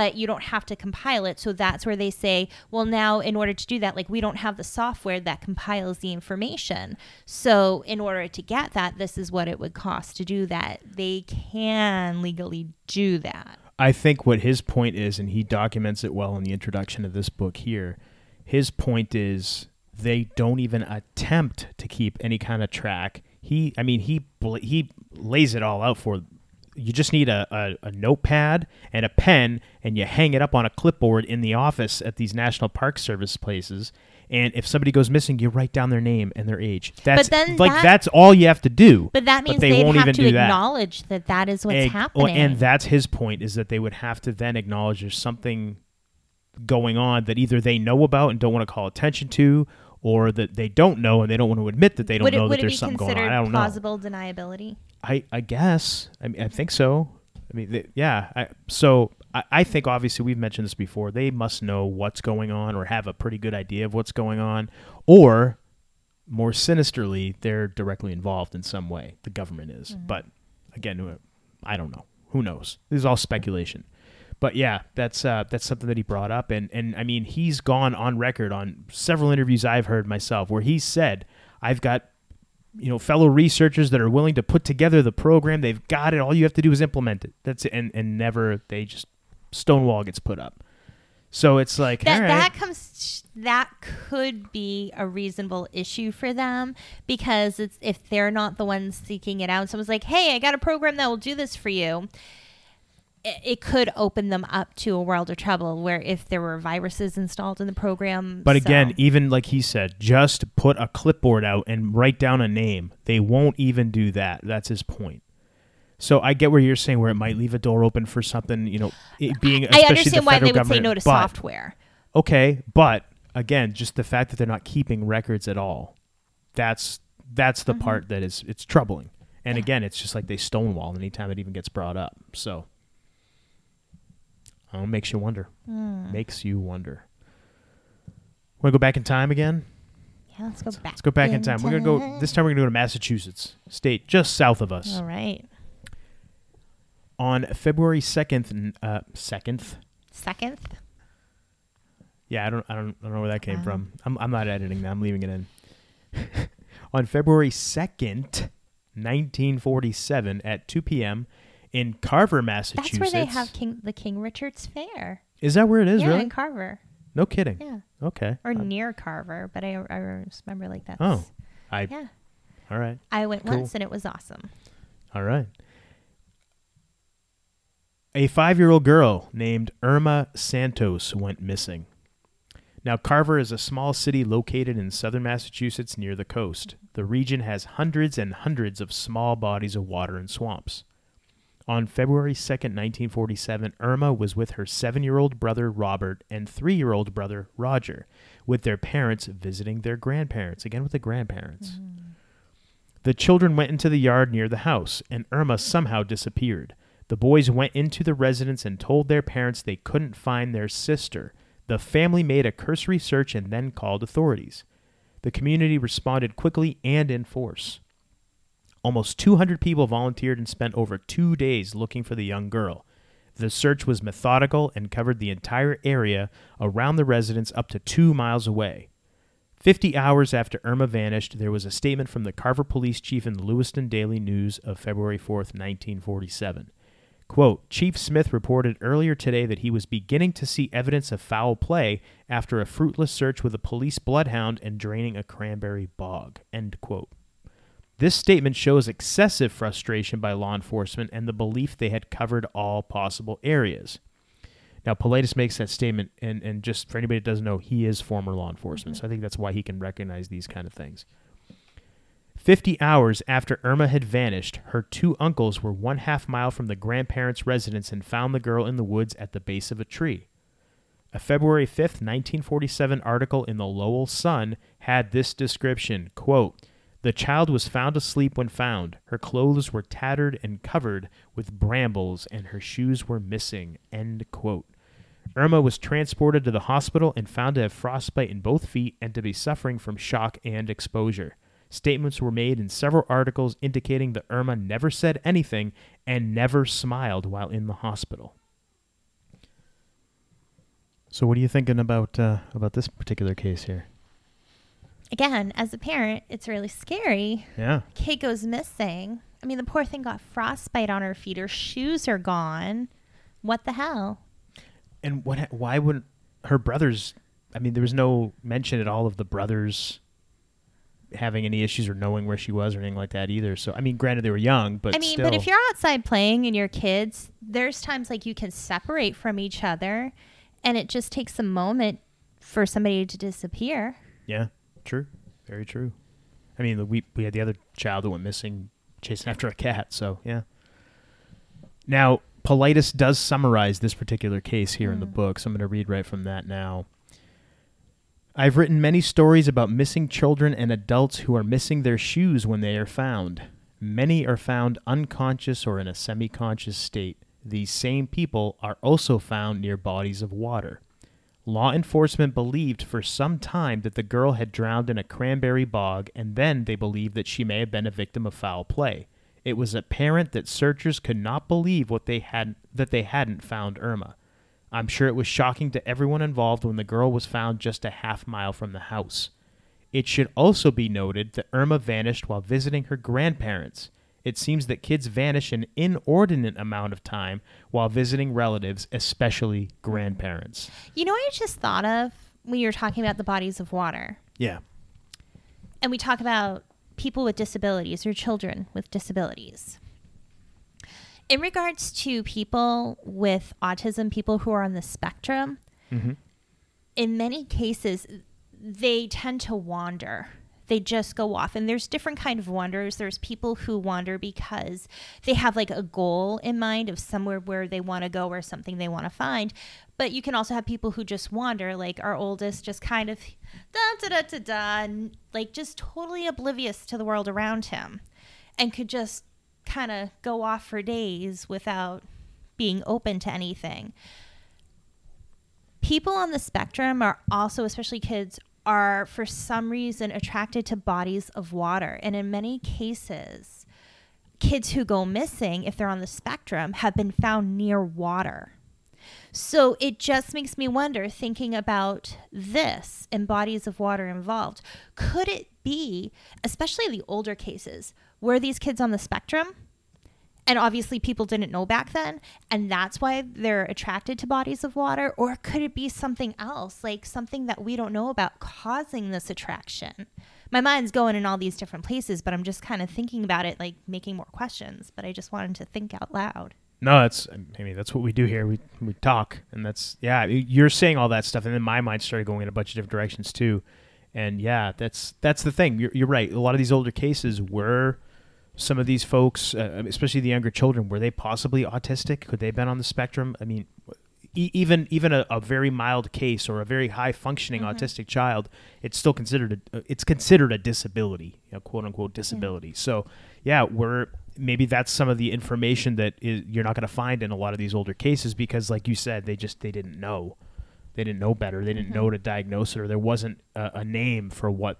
S5: but you don't have to compile it. So that's where they say, well, now in order to do that, like we don't have the software that compiles the information. So in order to get that, this is what it would cost to do that. They can legally do that.
S4: I think what his point is, and he documents it well in the introduction of this book here, his point is they don't even attempt to keep any kind of track. He, I mean, he he lays it all out for. You just need a, a, a notepad and a pen, and you hang it up on a clipboard in the office at these National Park Service places. And if somebody goes missing, you write down their name and their age. That's
S5: then
S4: like
S5: that-
S4: that's all you have to do.
S5: But that means
S4: they
S5: they would
S4: won't
S5: have
S4: even
S5: to
S4: do
S5: acknowledge that that is what's
S4: Egg- oh,
S5: happening.
S4: Well, and that's his point is that they would have to then acknowledge there's something going on that either they know about and don't want to call attention to, or that they don't know and they don't want to admit that they don't
S5: would
S4: know
S5: would
S4: that there's something going on. I don't know.
S5: plausible deniability?
S4: I I guess. I mean, I think so. I mean, th- yeah. I, so I, I think obviously we've mentioned this before. They must know what's going on or have a pretty good idea of what's going on, or more sinisterly, they're directly involved in some way. The government is, but again, I don't know. Who knows? This is all speculation. But yeah, that's uh, that's something that he brought up, and and I mean, he's gone on record on several interviews I've heard myself where he said, "I've got you know fellow researchers that are willing to put together the program. They've got it. All you have to do is implement it. That's it. And and never they just stonewall gets put up. So it's like
S5: that
S4: right.
S5: that comes that could be a reasonable issue for them because it's if they're not the ones seeking it out someone's like hey i got a program that will do this for you it, could open them up to a world of trouble where if there were viruses installed in the program
S4: But
S5: so-
S4: again, even like he said, just put a clipboard out and write down a name. They won't even do that. That's his point. So I get where you're saying where it might leave a door open for something, you know, it being.
S5: i understand why they would say no to
S4: but-
S5: software
S4: Okay, but again, just the fact that they're not keeping records at all, that's that's
S5: Mm-hmm.
S4: the part that is it's troubling. And again, it's just like they stonewall anytime it even gets brought up. So, oh, makes you wonder.
S5: Hmm.
S4: Makes you wonder. Want to go back in time again?
S5: yeah let's go back
S4: Let's go back in time. We're gonna go this time. We're gonna go to Massachusetts, state just south of us.
S5: all right
S4: On February second, uh, second.
S5: second
S4: Yeah, I don't, I don't, I don't know where that came
S5: Wow.
S4: from. I'm, I'm not editing that. I'm leaving it in. On February second, 1947, at 2 p.m. in Carver, Massachusetts.
S5: that's where they have king the king richard's fair
S4: Is that where it is?
S5: yeah
S4: really?
S5: in carver
S4: no kidding.
S5: yeah
S4: Okay.
S5: or
S4: Uh,
S5: near carver but i, I remember like that.
S4: oh, I.
S5: yeah
S4: All right.
S5: I went
S4: Cool.
S5: once and it was awesome.
S4: All right. A five year old girl named Irma Santos went missing. Now, Carver is a small city located in southern Massachusetts near the coast. The region has hundreds and hundreds of small bodies of water and swamps. On February 2nd, 1947, Irma was with her seven year old brother Robert and three year old brother Roger, with their parents visiting their grandparents. Again, with the grandparents. Mm-hmm. The children went into the yard near the house, and Irma somehow disappeared. The boys went into the residence and told their parents they couldn't find their sister. The family made a cursory search and then called authorities. The community responded quickly and in force. Almost 200 people volunteered and spent over two days looking for the young girl. The search was methodical and covered the entire area around the residence up to two miles away. Fifty hours after Irma vanished, there was a statement from the Carver police chief in the Lewiston Daily News of February 4th, 1947. Quote, Chief Smith reported earlier today that he was beginning to see evidence of foul play after a fruitless search with a police bloodhound and draining a cranberry bog. End quote. This statement shows excessive frustration by law enforcement and the belief they had covered all possible areas. Now, Paulides makes that statement, and, and just for anybody that doesn't know, he is former law enforcement, so I think that's why he can recognize these kind of things. Fifty hours after Irma had vanished, her two uncles were one half mile from the grandparents' residence and found the girl in the woods at the base of a tree. A February 5th, 1947 article in the Lowell Sun had this description quote, The child was found asleep when found. Her clothes were tattered and covered with brambles, and her shoes were missing. End quote. Irma was transported to the hospital and found to have frostbite in both feet and to be suffering from shock and exposure. Statements were made in several articles indicating that Irma never said anything and never smiled while in the hospital. So, what are you thinking about uh, about this particular case here?
S5: Again, as a parent, it's really scary.
S4: Yeah,
S5: Kate goes missing. I mean, the poor thing got frostbite on her feet. Her shoes are gone. What the hell?
S4: and what? Why wouldn't her brothers? I mean, there was no mention at all of the brothers having any issues or knowing where she was or anything like that either. So, I mean, granted they were young, but
S5: I mean,
S4: still,
S5: but if you're outside playing and your kids, there's times like you can separate from each other, and it just takes a moment for somebody to disappear.
S4: Yeah, true. Very true. I mean, we we had the other child that went missing chasing after a cat. So yeah. Now, Paulides does summarize this particular case here in the mm. book, so I'm going to read right from that now. I've written many stories about missing children and adults who are missing their shoes when they are found. Many are found unconscious or in a semi conscious state. These same people are also found near bodies of water. Law enforcement believed for some time that the girl had drowned in a cranberry bog, and then they believed that she may have been a victim of foul play. It was apparent that searchers could not believe what they had that they hadn't found Irma. I'm sure it was shocking to everyone involved when the girl was found just a half mile from the house. It should also be noted that Irma vanished while visiting her grandparents. It seems that kids vanish an inordinate amount of time while visiting relatives, especially grandparents.
S5: You know what I just thought of when you were talking about the bodies of water?
S4: Yeah.
S5: and we talk about people with disabilities or children with disabilities. In regards to people with autism, people who are on the spectrum,
S4: Mhm.
S5: in many cases, they tend to wander. They just go off, and there's different kind of wanderers. There's people who wander because they have like a goal in mind of somewhere where they want to go or something they want to find. But you can also have people who just wander, like our oldest, just kind of da da da da da, like just totally oblivious to the world around him, and could just kind of go off for days without being open to anything. People on the spectrum are also especially kids are for some reason attracted to bodies of water. And in many cases kids who go missing if they're on the spectrum have been found near water. So it just makes me wonder thinking about this and bodies of water involved could it be especially the older cases were these kids on the spectrum and obviously people didn't know back then and that's why they're attracted to bodies of water or could it be something else like something that we don't know about causing this attraction my mind's going in all these different places but i'm just kind of thinking about it like making more questions but i just wanted to think out loud
S4: No, that's I mean that's what we do here. We we talk, and that's yeah. You're saying all that stuff, and then my mind started going in a bunch of different directions too. And yeah, that's that's the thing. You're, you're right. A lot of these older cases were some of these folks, uh, um, especially the younger children, were they possibly autistic? Could they have been on the spectrum? I mean, e- even even a, a very mild case or a very high functioning mm-hmm. autistic child, it's still considered a, uh, it's considered a disability, you know, quote unquote mm-hmm. disability. So yeah, we're maybe that's some of the information that is, you're not going to find in a lot of these older cases because, like you said, they just they didn't know, they didn't know better, they didn't mm-hmm. know to diagnose it, or there wasn't a, a name for what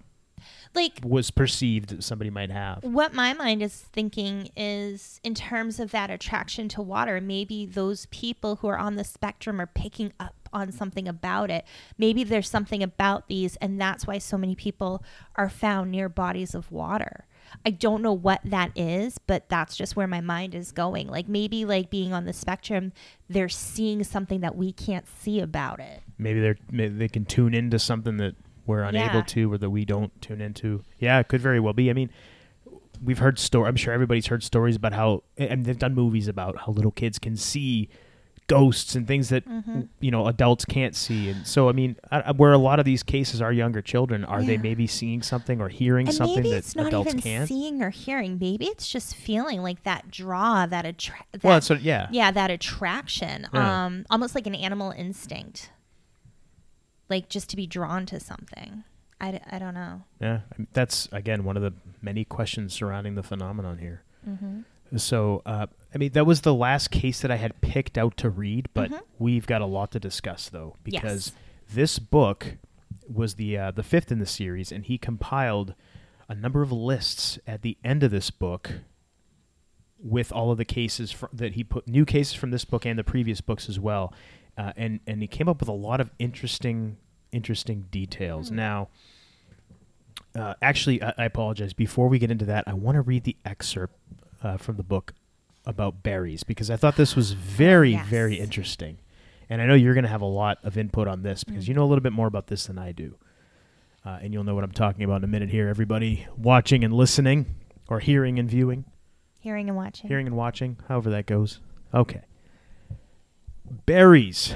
S5: Like
S4: was perceived that somebody might have.
S5: what my mind is thinking is in terms of that attraction to water maybe those people who are on the spectrum are picking up on something about it. Maybe there's something about these and that's why so many people are found near bodies of water. I don't know what that is but that's just where my mind is going. Like maybe like being on the spectrum they're seeing something that we can't see about it.
S4: Maybe they're maybe they can tune into something that we're unable
S5: Yeah.
S4: to, or that we don't tune into. Yeah, it could very well be. I mean, we've heard story. I'm sure everybody's heard stories about how, and they've done movies about how little kids can see ghosts and things that
S5: Mm-hmm.
S4: you know adults can't see. And so, I mean, I, where a lot of these cases are younger children, are they maybe seeing something or hearing
S5: and
S4: something
S5: maybe
S4: that
S5: not
S4: adults
S5: even
S4: can't?
S5: seeing or hearing maybe it's just feeling like that draw that attract
S4: well, what, yeah.
S5: yeah that attraction
S4: Yeah.
S5: um almost like an animal instinct like just to be drawn to something I, I don't know
S4: Yeah, that's again one of the many questions surrounding the phenomenon here.
S5: Mm-hmm.
S4: So, uh, I mean, that was the last case that I had picked out to read, but we've got a lot to discuss though because
S5: Mm-hmm. Yes.
S4: this book was the uh, the fifth in the series, and he compiled a number of lists at the end of this book with all of the cases fr- that he put new cases from this book and the previous books as well, uh, and and he came up with a lot of interesting interesting details.
S5: Hmm.
S4: Now. Uh, actually, I, I apologize. Before we get into that, I want to read the excerpt uh, from the book about berries because I thought this was very,
S5: Yes.
S4: very interesting. And I know you're going to have a lot of input on this
S5: Mm.
S4: because you know a little bit more about this than I do. Uh, and you'll know what I'm talking about in a minute here, everybody watching and listening, or hearing and viewing,
S5: hearing and watching
S4: hearing and watching, however that goes. Okay. Berries.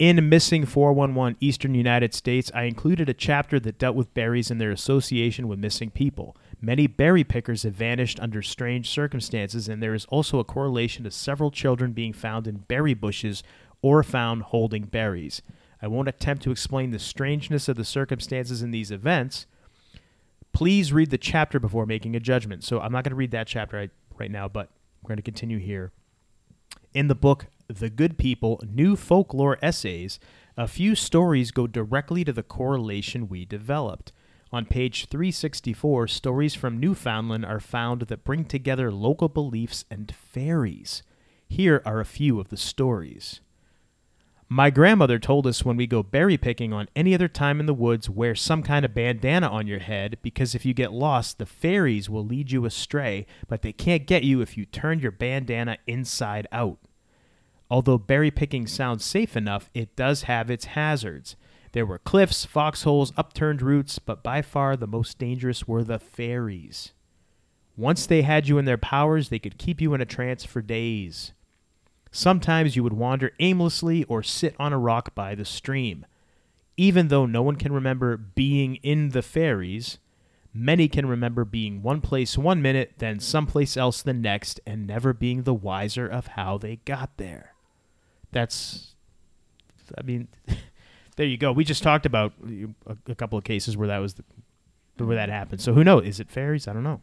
S4: In Missing 411 Eastern United States, I included a chapter that dealt with berries and their association with missing people. Many berry pickers have vanished under strange circumstances, and there is also a correlation to several children being found in berry bushes or found holding berries. I won't attempt to explain the strangeness of the circumstances in these events. Please read the chapter before making a judgment. So I'm not going to read that chapter right, right now, but we're going to continue here. In the book The Good People New Folklore Essays, a few stories go directly to the correlation we developed. On page 364, stories from Newfoundland are found that bring together local beliefs and fairies. Here are a few of the stories. My grandmother told us when we go berry picking on any other time in the woods, wear some kind of bandana on your head because if you get lost, the fairies will lead you astray, but they can't get you if you turn your bandana inside out. Although berry picking sounds safe enough, it does have its hazards. There were cliffs, foxholes, upturned roots, but by far the most dangerous were the fairies. Once they had you in their powers, they could keep you in a trance for days. Sometimes you would wander aimlessly or sit on a rock by the stream. Even though no one can remember being in the fairies, many can remember being one place one minute, then someplace else the next, and never being the wiser of how they got there. That's, I mean, there you go. We just talked about a, a couple of cases where that was the, where that happened. So who knows? Is it fairies? I don't know.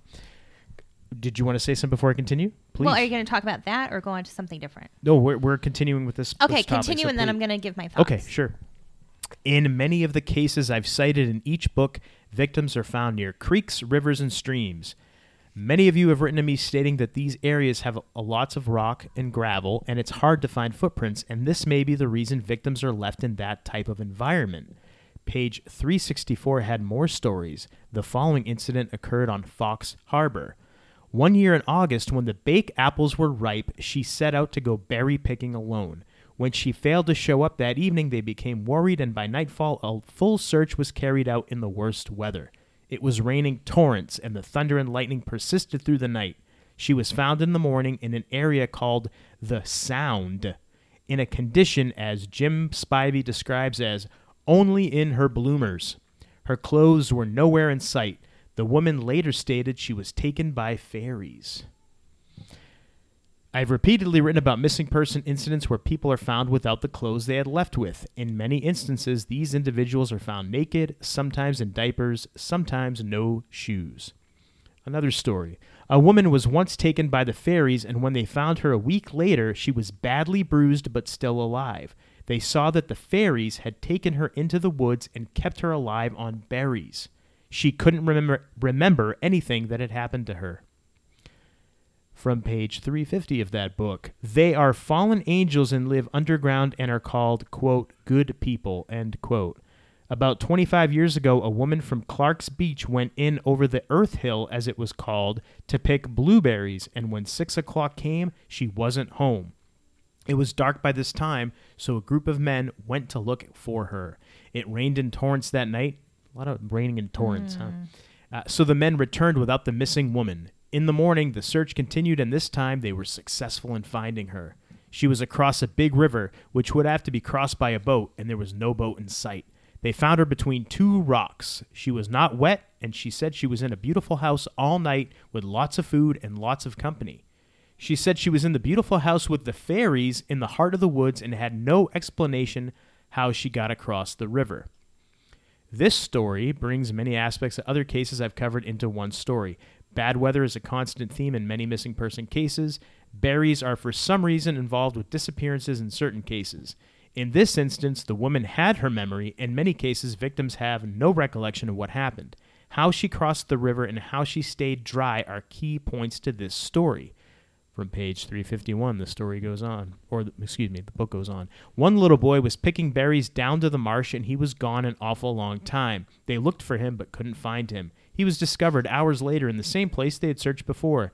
S4: Did you want to say something before I continue? Please.
S5: well are you going to talk about that or go on to something different
S4: No, we're, we're continuing with this.
S5: okay
S4: this topic,
S5: continue
S4: so
S5: and then i'm going to give my thoughts
S4: Okay, sure. In many of the cases I've cited in each book, victims are found near creeks, rivers, and streams. Many of you have written to me stating that these areas have a lots of rock and gravel, and it's hard to find footprints, and this may be the reason victims are left in that type of environment. Page 364 had more stories. The following incident occurred on Fox Harbor. One year in August, when the bake apples were ripe, she set out to go berry picking alone. When she failed to show up that evening, they became worried, and by nightfall, a full search was carried out in the worst weather. It was raining torrents, and the thunder and lightning persisted through the night. She was found in the morning in an area called the Sound, in a condition as Jim Spivey describes as only in her bloomers. Her clothes were nowhere in sight. The woman later stated she was taken by fairies. I've repeatedly written about missing person incidents where people are found without the clothes they had left with. In many instances, these individuals are found naked, sometimes in diapers, sometimes no shoes. Another story. A woman was once taken by the fairies, and when they found her a week later, she was badly bruised but still alive. They saw that the fairies had taken her into the woods and kept her alive on berries. She couldn't remember remember anything that had happened to her. From page 350 of that book, they are fallen angels and live underground and are called, quote, good people, end quote. About 25 years ago, a woman from Clark's Beach went in over the Earth Hill, as it was called, to pick blueberries, and when 6 o'clock came, she wasn't home. It was dark by this time, so a group of men went to look for her. It rained in torrents that night. A lot of raining in torrents, huh? Uh, so the men returned without the missing woman. In the morning, the search continued, and this time they were successful in finding her. She was across a big river, which would have to be crossed by a boat, and there was no boat in sight. They found her between two rocks. She was not wet, and she said she was in a beautiful house all night with lots of food and lots of company. She said she was in the beautiful house with the fairies in the heart of the woods and had no explanation how she got across the river. This story brings many aspects of other cases I've covered into one story. Bad weather is a constant theme in many missing person cases. Berries are for some reason involved with disappearances in certain cases. In this instance, the woman had her memory. In many cases, victims have no recollection of what happened. How she crossed the river and how she stayed dry are key points to this story. From page 351, the story goes on, or excuse me, the book goes on. One little boy was picking berries down to the marsh and he was gone an awful long time. They looked for him but couldn't find him. He was discovered hours later in the same place they had searched before.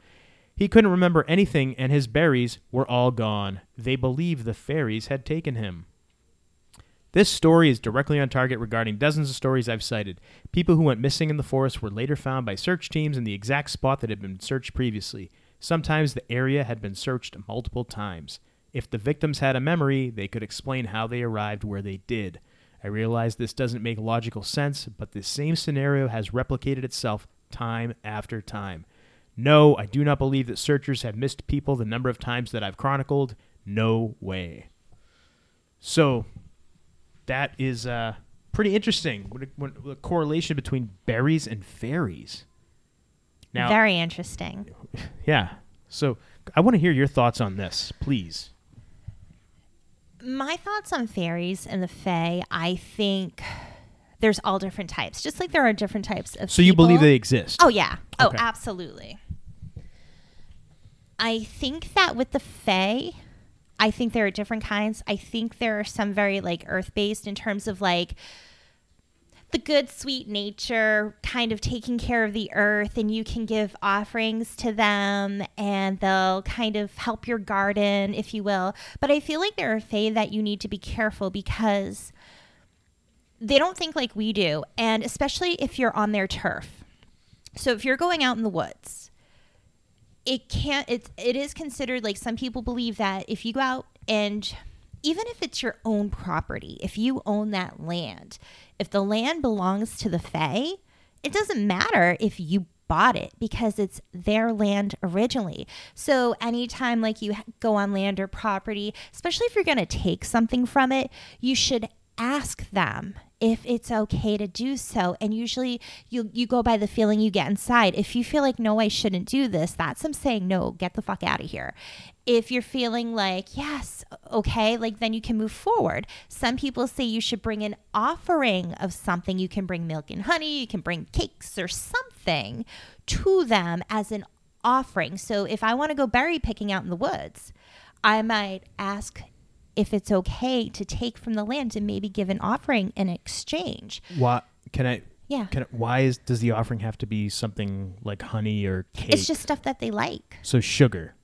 S4: He couldn't remember anything and his berries were all gone. They believed the fairies had taken him. This story is directly on target regarding dozens of stories I've cited. People who went missing in the forest were later found by search teams in the exact spot that had been searched previously. Sometimes the area had been searched multiple times. If the victims had a memory, they could explain how they arrived where they did. I realize this doesn't make logical sense, but this same scenario has replicated itself time after time. No, I do not believe that searchers have missed people the number of times that I've chronicled. No way. So, that is uh, pretty interesting. What, what, the correlation between berries and fairies. Now,
S5: Very interesting.
S4: yeah. So, I want to hear your thoughts on this, please.
S5: My thoughts on fairies and the fae, I think there's all different types. Just like there are different types of
S4: So, you believe they exist?
S5: Oh yeah. Oh,
S4: Okay.
S5: absolutely. I think that with the Fae, I think there are different kinds. I think there are some very like earth based in terms of like the good sweet nature kind of taking care of the earth and you can give offerings to them and they'll kind of help your garden if you will. But i feel like there are fae that you need to be careful because they don't think like we do and especially if you're on their turf. So if you're going out in the woods it can't it's it is considered like some people believe that if you go out and even if it's your own property if you own that land if the land belongs to the fae it doesn't matter if you bought it because it's their land originally. So anytime like you go on land or property especially if you're going to take something from it you should ask them if it's okay to do so. And usually you you go by the feeling you get inside. If you feel like no I shouldn't do this that's them saying no get the fuck out of here if you're feeling like yes okay like then you can move forward some people say you should bring an offering of something you can bring milk and honey you can bring cakes or something to them as an offering so if I want to go berry picking out in the woods I might ask if it's okay to take from the land and maybe give an offering in exchange.
S4: Why can I?
S5: Yeah.
S4: Can why is does the offering have to be something like honey or cake?
S5: It's just stuff that they like.
S4: so sugar.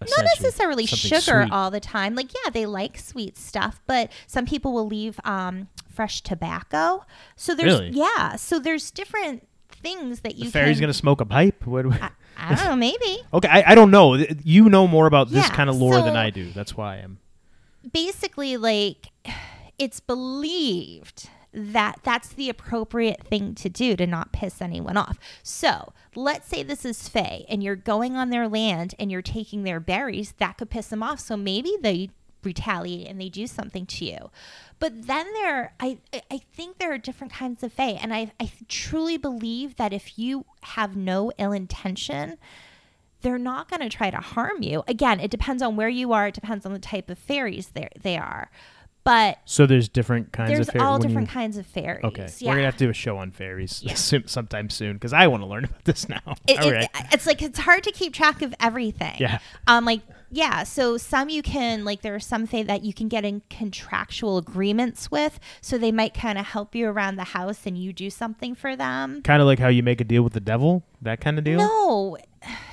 S5: Not necessarily sugar
S4: sweet.
S5: all the time. Like, yeah, they like sweet stuff, but some people will leave um, fresh tobacco. So there's,
S4: Really?
S5: yeah, so there's different things that you
S4: The fairy's
S5: can.
S4: gonna smoke a pipe. What?
S5: I, I don't know, maybe.
S4: okay, I, I don't know. You know more about this
S5: Yeah,
S4: kind of lore than I do. That's why I'm.
S5: basically like it's believed that that's the appropriate thing to do to not piss anyone off. So, let's say this is fae and you're going on their land and you're taking their berries, that could piss them off. So maybe they retaliate and they do something to you. But then there, I I- think there are different kinds of fae, and I I truly believe that if you have no ill intention, they're not going to try to harm you. Again, it depends on where you are. It depends on the type of fairies they they are, but
S4: So there's different kinds
S5: there's
S4: of fairies.
S5: all different
S4: you-
S5: kinds of fairies.
S4: Okay,
S5: yeah.
S4: we're gonna have to do a show on fairies
S5: Yeah.
S4: sometime soon because I want to learn about this now.
S5: it,
S4: All
S5: it-
S4: right.
S5: it's like it's hard to keep track of everything.
S4: Yeah.
S5: Um. Like yeah. So some you can like there are some fae that you can get in contractual agreements with, so they might kind of help you around the house and you do something for them.
S4: kind of like how you make a deal with the devil, that kind of deal.
S5: No,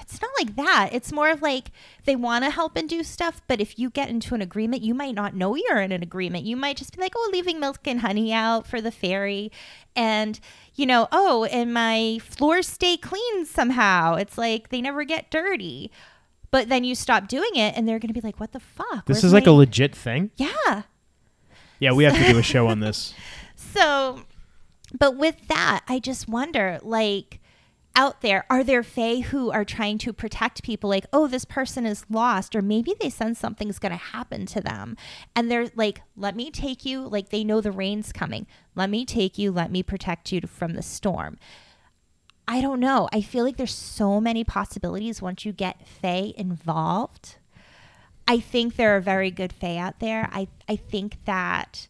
S5: it's not like that. It's more of like they want to help and do stuff, but if you get into an agreement, you might not know you're in an agreement. You might just be like, oh, leaving milk and honey out for the fairy. And, you know, oh, and my floors stay clean somehow. It's like they never get dirty. But then you stop doing it and they're going to be like, what the fuck?
S4: This
S5: Where's
S4: is like
S5: my-"
S4: a legit thing.
S5: Yeah.
S4: Yeah, we have to do a show on this.
S5: So, but with that, I just wonder, like, out there, are there Fae who are trying to protect people? Like, oh, this person is lost, or maybe they sense something's going to happen to them, and they're like, "Let me take you." Like they know the rain's coming. Let me take you. Let me protect you from the storm. I don't know. I feel like there's so many possibilities once you get Fae involved. I think there are very good Fae out there. I, I think that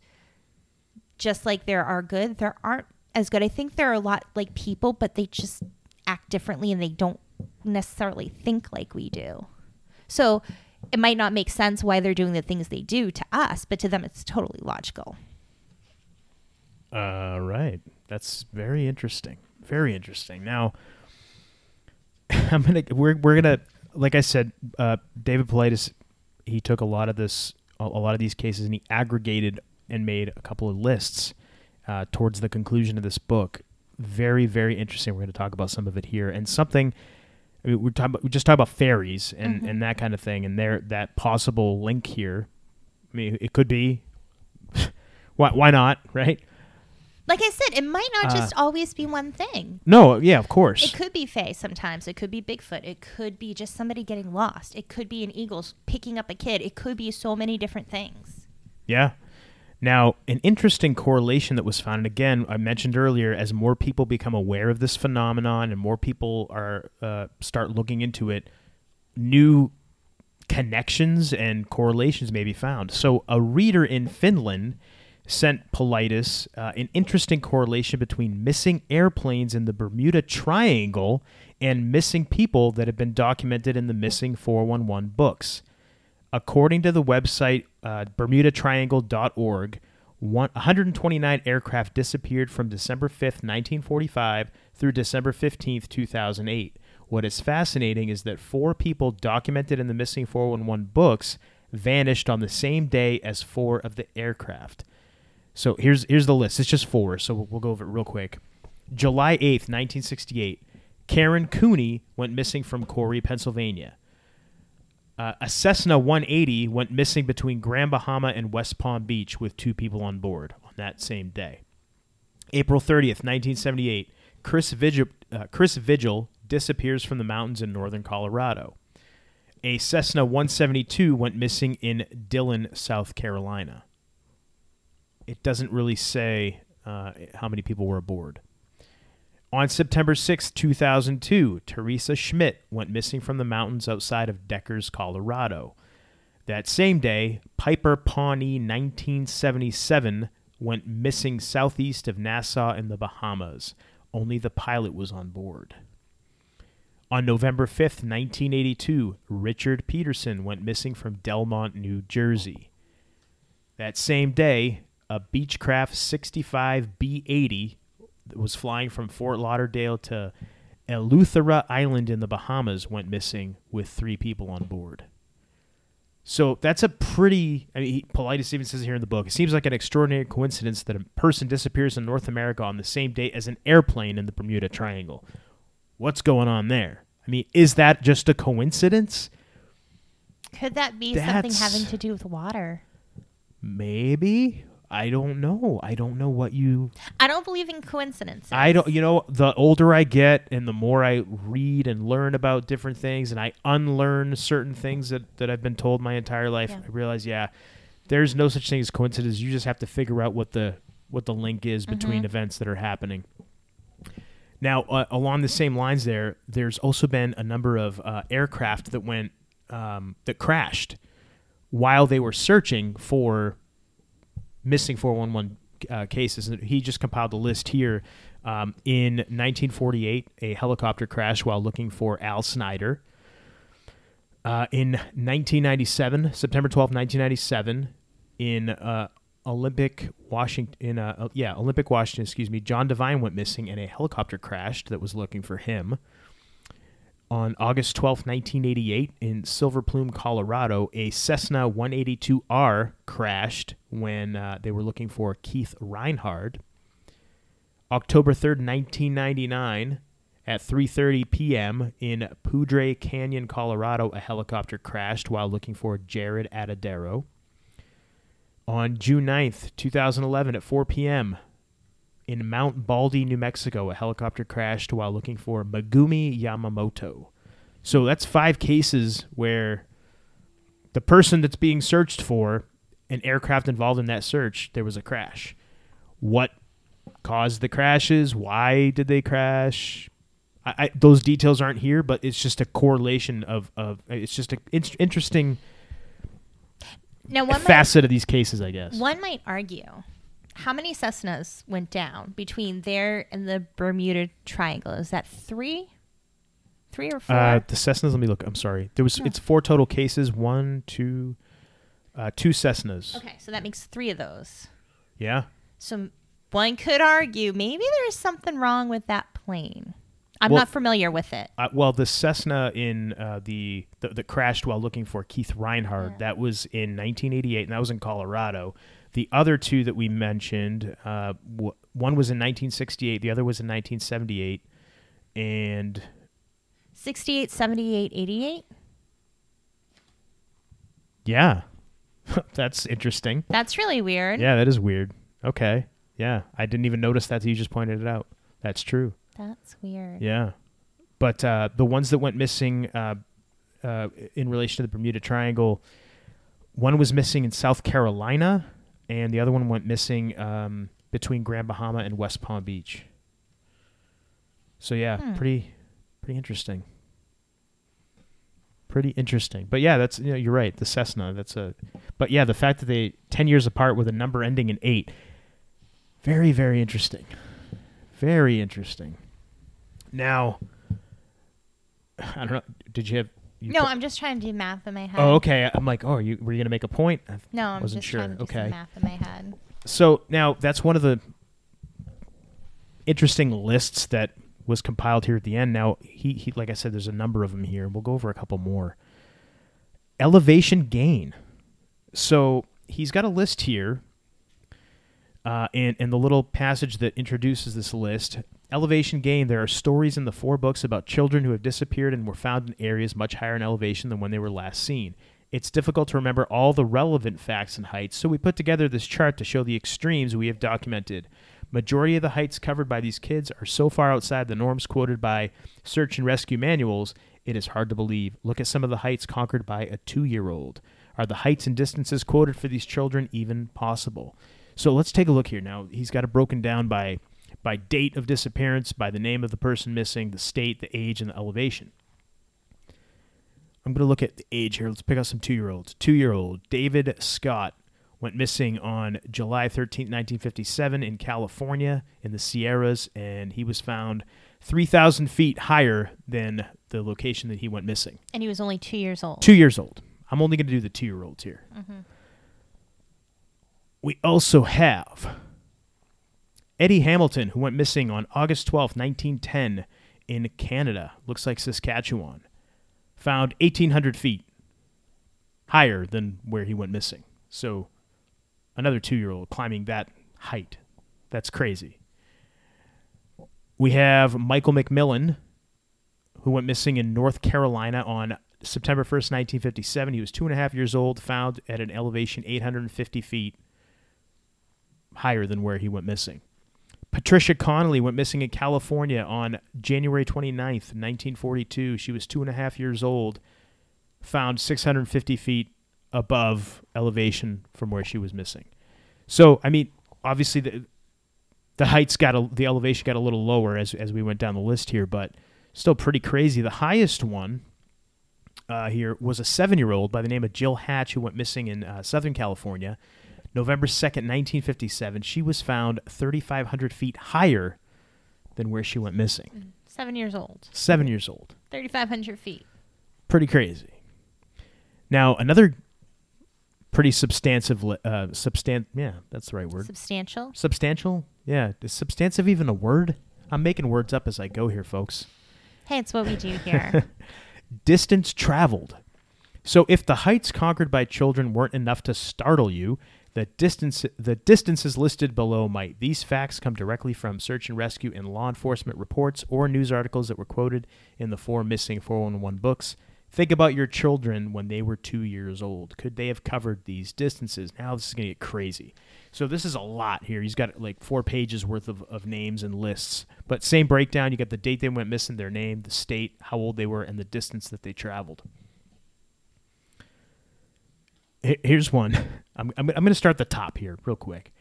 S5: just like there are good, there aren't as good. I think there are a lot like people, but they just act differently and they don't necessarily think like we do. So it might not make sense why they're doing the things they do to us, but to them it's totally logical.
S4: All right, that's very interesting. Very interesting. Now, I'm gonna we're we're gonna like I said, uh, David Paulides, he took a lot of this, a lot of these cases, and he aggregated and made a couple of lists uh, towards the conclusion of this book. Very very interesting. We're going to talk about some of it here, and something. I mean, we're talking about, we just talk about fairies and, and that kind of thing, and there that possible link here. I mean, it could be. why why not? Right.
S5: Like I said, it might not
S4: Uh,
S5: just always be one thing.
S4: No, yeah, of course.
S5: It could be Fae sometimes. It could be Bigfoot. It could be just somebody getting lost. It could be an eagle picking up a kid. It could be so many different things.
S4: Yeah. Now, an interesting correlation that was found, and again, I mentioned earlier, as more people become aware of this phenomenon and more people are uh, start looking into it, new connections and correlations may be found. So, a reader in Finland sent Paulides uh, an interesting correlation between missing airplanes in the Bermuda Triangle and missing people that have been documented in the Missing 411 books. According to the website uh, bermudatriangle.org, 129 aircraft disappeared from December 5th, 1945 through December 15th, 2008. What is fascinating is that four people documented in the Missing 411 books vanished on the same day as four of the aircraft. So here's here's the list. It's just four, so we'll, we'll go over it real quick. July 8th, 1968, Karen Cooney went missing from Corry, Pennsylvania. Uh, a Cessna 180 went missing between Grand Bahama and West Palm Beach with two people on board on that same day. April 30th, 1978, Chris Vigil, uh, Chris Vigil disappears from the mountains in northern Colorado. A Cessna 172 went missing in Dillon, South Carolina. It doesn't really say uh, how many people were aboard. On September 6, 2002, Teresa Schmidt went missing from the mountains outside of Deckers, Colorado. That same day, Piper Pawnee 1977 went missing southeast of Nassau in the Bahamas. Only the pilot was on board. On November 5th, 1982, Richard Peterson went missing from Delmont, New Jersey. That same day, a Beechcraft 65 B 80 that was flying from Fort Lauderdale to Eleuthera Island in the Bahamas went missing with three people on board. So that's a pretty. I mean, Paulides even says here in the book, it seems like an extraordinary coincidence that a person disappears in North America on the same day as an airplane in the Bermuda Triangle. What's going on there? I mean, is that just a coincidence?
S5: Could that be something having to do with water?
S4: Maybe. I don't know. I don't know what you
S5: I don't believe in coincidences.
S4: I don't, you know, the older I get and the more I read and learn about different things and I unlearn certain things that, that I've been told my entire life,
S5: Yeah.
S4: I realize, yeah, there's no such thing as coincidence. You just have to figure out what the what the link is between events that are happening. Now, uh, along the same lines, there, there's also been a number of uh, aircraft that went um, that crashed while they were searching for missing 411 uh, cases. And He just compiled the list here. Um, in 1948, a helicopter crashed while looking for Al Snyder. Uh, in 1997, September 12, 1997, in uh, Olympic Washington, in uh, yeah Olympic Washington, excuse me, John Devine went missing, and a helicopter crashed that was looking for him. On August 12, 1988, in Silver Plume, Colorado, a Cessna 182R crashed when uh, they were looking for Keith Reinhard. October 3rd, 1999, at 3:30 p.m. in Poudre Canyon, Colorado, a helicopter crashed while looking for Jaryd Atadero. On June 9th, 2011, at 4 p.m., in Mount Baldy, New Mexico, a helicopter crashed while looking for Megumi Yamamoto. So that's five cases where the person that's being searched for, an aircraft involved in that search, there was a crash. What caused the crashes? Why did they crash? I, I, those details aren't here, but it's just a correlation of, of it's just an in- interesting
S5: now one might,
S4: facet of these cases, I guess.
S5: one might argue how many Cessnas went down between there and the Bermuda Triangle? Is that three? Three or four?
S4: Uh, the Cessnas. Let me look. I'm sorry. There was.
S5: Yeah.
S4: It's four total cases. One, two, uh, two Cessnas.
S5: okay, so that makes three of those.
S4: Yeah.
S5: So one could argue maybe there's something wrong with that plane. I'm
S4: Well-
S5: not familiar with it.
S4: Uh, well, the Cessna in uh, the, the that crashed while looking for Keith Reinhard. That was in 1988, and that was in Colorado. The other two that we mentioned, uh, w- one was in 1968, the other was in 1978, and
S5: 68, 78, 88?
S4: yeah, that's interesting.
S5: That's really weird.
S4: Yeah, that is weird. Okay, yeah, I didn't even notice that. You just pointed it out. That's true.
S5: That's weird.
S4: Yeah, but uh, the ones that went missing uh, uh, in relation to the Bermuda Triangle, one was missing in South Carolina, and the other one went missing um, between Grand Bahama and West Palm Beach. So yeah,
S5: Hmm.
S4: pretty pretty interesting. Pretty interesting, but yeah, that's you know you're right. The Cessna, that's a, but yeah, the fact that they ten years apart with a number ending in eight, very very interesting, very interesting. Now, I don't know. Did you have?
S5: No,
S4: put-
S5: I'm just trying to do math in my head.
S4: Oh, okay. I'm like, oh, are you were you gonna make a point? I
S5: No, I'm
S4: wasn't
S5: just
S4: sure.
S5: trying to do
S4: okay.
S5: some math in my head.
S4: So now that's one of the interesting lists that was compiled here at the end. Now he, he like I said, there's a number of them here. We'll go over a couple more. Elevation gain. So he's got a list here, uh, and and the little passage that introduces this list. Elevation gain. There are stories in the four books about children who have disappeared and were found in areas much higher in elevation than when they were last seen. It's difficult to remember all the relevant facts and heights, so we put together this chart to show the extremes we have documented. Majority of the heights covered by these kids are so far outside the norms quoted by search and rescue manuals, it is hard to believe. Look at some of the heights conquered by a two year old. Are the heights and distances quoted for these children even possible? So let's take a look here. Now, he's got it broken down by, by date of disappearance, by the name of the person missing, the state, the age, and the elevation. I'm going to look at the age here. Let's pick out some two year olds. Two year old David Scott went missing on July 13, 1957, in California in the Sierras, and he was found 3,000 feet higher than the location that he went missing.
S5: And he was only two years old.
S4: Two years old. I'm only going to do the two year olds here. Mm-hmm. We also have Eddie Hamilton, who went missing on August 12, 1910, in Canada. Looks like Saskatchewan. Found 1,800 feet higher than where he went missing. So, another two year old climbing that height. That's crazy. We have Michael McMillan, who went missing in North Carolina on September 1st, 1957. He was two and a half years old, found at an elevation 850 feet. Higher than where he went missing. Patricia Connolly went missing in California on January 29th, 1942. She was two and a half years old, found 650 feet above elevation from where she was missing. So, I mean, obviously the the heights got a, the elevation got a little lower as as we went down the list here, but still pretty crazy. The highest one uh, here was a seven year old by the name of Jill Hatch who went missing in uh, Southern California, November second, nineteen fifty seven. She was found thirty five hundred feet higher than where she went missing.
S5: Seven years old,
S4: Seven years old.
S5: 3,500 feet.
S4: Pretty crazy. Now another pretty substantive, uh, substan yeah, that's the right word.
S5: Substantial.
S4: Substantial? Yeah. Is substantive even a word? I'm making words up as I go here, folks.
S5: Hey, it's what we do here.
S4: Distance traveled. So if the heights conquered by children weren't enough to startle you, the distance the distances listed below might. These facts come directly from search and rescue and law enforcement reports or news articles that were quoted in the four missing 411 books. Think about your children when they were two years old. Could they have covered these distances? Now this is going to get crazy. So this is a lot here. He's got like four pages worth of, of names and lists. But same breakdown. You got the date they went missing, their name, the state, how old they were, and the distance that they traveled. Here- Here's one. I'm, I'm, I'm going to start the top here real quick.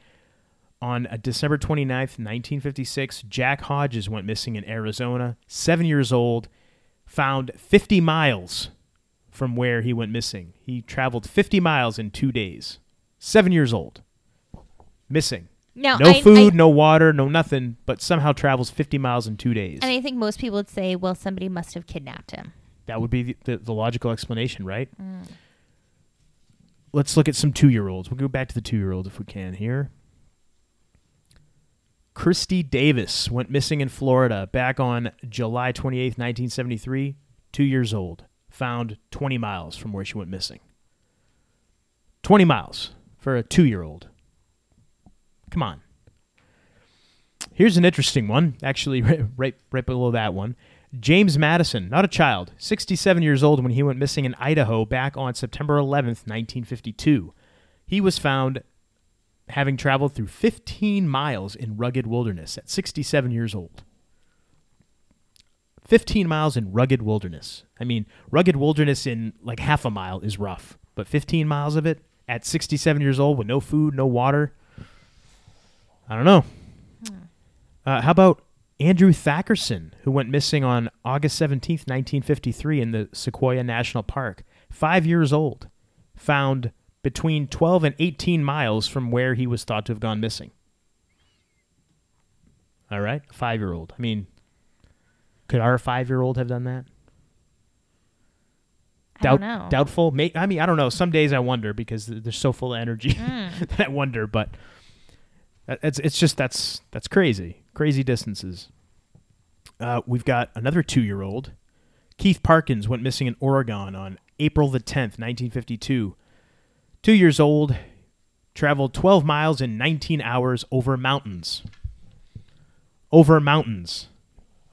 S4: On uh, December 29th, 1956, Jack Hodges went missing in Arizona, seven years old, found 50 miles from where he went missing. He traveled 50 miles in two days. Seven years old. Missing.
S5: No,
S4: No
S5: I-
S4: food,
S5: I-
S4: no water, no nothing, but somehow travels 50 miles in two days.
S5: And I think most people would say, well, somebody must have kidnapped him.
S4: That would be the, the, the logical explanation, right? Let's look at some two year olds. We'll go back to the two year olds if we can here. Christy Davis went missing in Florida back on July 28th, 1973. Two years old. Found 20 miles from where she went missing. 20 miles for a two year old. Come on. Here's an interesting one, actually, right, right, right below that one. James Madison, not a child, 67 years old when he went missing in Idaho back on September 11th, 1952. He was found having traveled through 15 miles in rugged wilderness at 67 years old. 15 miles in rugged wilderness. I mean, rugged wilderness in like half a mile is rough, but 15 miles of it at 67 years old with no food, no water. I don't know. Uh, how about Andrew Thackerson, who went missing on August 17th, 1953, in the Sequoia National Park? Five years old. Found between 12 and 18 miles from where he was thought to have gone missing. All right? Five year old. I mean, could our five year old have done that?
S5: I don't know.
S4: Doubtful. May, I mean, I don't know. Some days I wonder because they're so full of energy mm. that I wonder. But uh, it's it's just that's that's crazy, crazy distances. Uh, we've got another two-year-old. Keith Parkins went missing in Oregon on April the tenth, nineteen fifty-two. Two years old, traveled twelve miles in nineteen hours over mountains. Over mountains.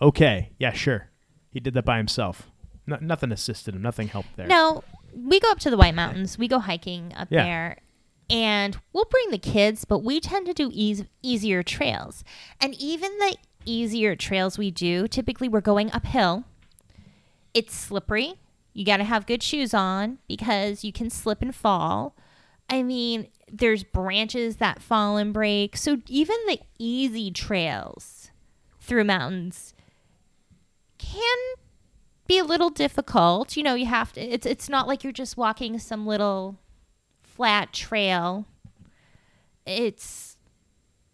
S4: Okay, yeah, sure. He did that by himself. No, nothing assisted him. Nothing helped there.
S5: No, we go up to the White Mountains. We go hiking up
S4: Yeah.
S5: there. And we'll bring the kids, but we tend to do eas easier trails. And even the easier trails we do, typically we're going uphill. It's slippery. You got to have good shoes on because you can slip and fall. I mean, there's branches that fall and break. So even the easy trails through mountains can be a little difficult. You know, you have to it's it's not like you're just walking some little flat trail. It's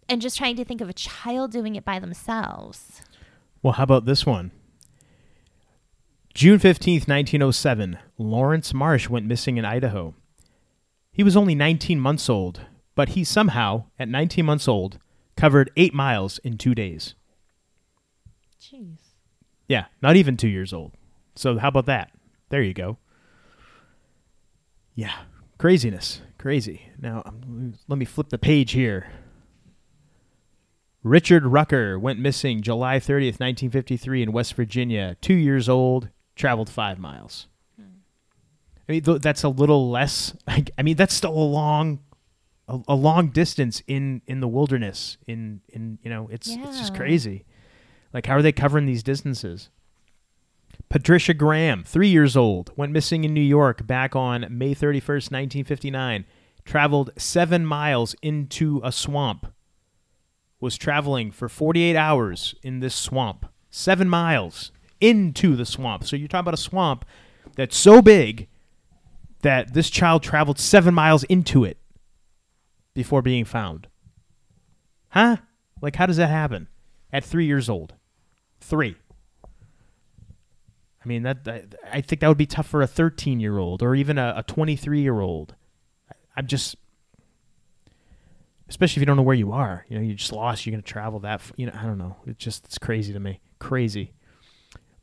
S5: and just trying to think of a child doing it by themselves.
S4: Well, how about this one? June 15th, 1907, Lawrence Marsh went missing in Idaho. He was only 19 months old, but he somehow, at 19 months old, covered 8 miles in 2 days.
S5: Jeez.
S4: Yeah, not even 2 years old. So how about that? There you go. Yeah, craziness. Crazy. Now, um, let me flip the page here. Richard Rucker went missing July 30th, 1953 in West Virginia. 2 years old, traveled 5 miles. I mean, th- that's a little less. I mean, that's still a long, a, a long distance in in the wilderness. In in you know, it's it's just crazy. Like, how are they covering these distances? Patricia Graham, three years old, went missing in New York back on May 31st, 1959. Traveled seven miles into a swamp. Was traveling for 48 hours in this swamp. Seven miles into the swamp. So you're talking about a swamp that's so big that this child traveled seven miles into it before being found. Huh? Like, how does that happen? At three years old. Three. I mean, that, that I think that would be tough for a 13 year old or even a 23 year old. I'm just, especially if you don't know where you are. You know, you're just lost. You're going to travel that. f- You know, I don't know. It's just it's crazy to me. Crazy.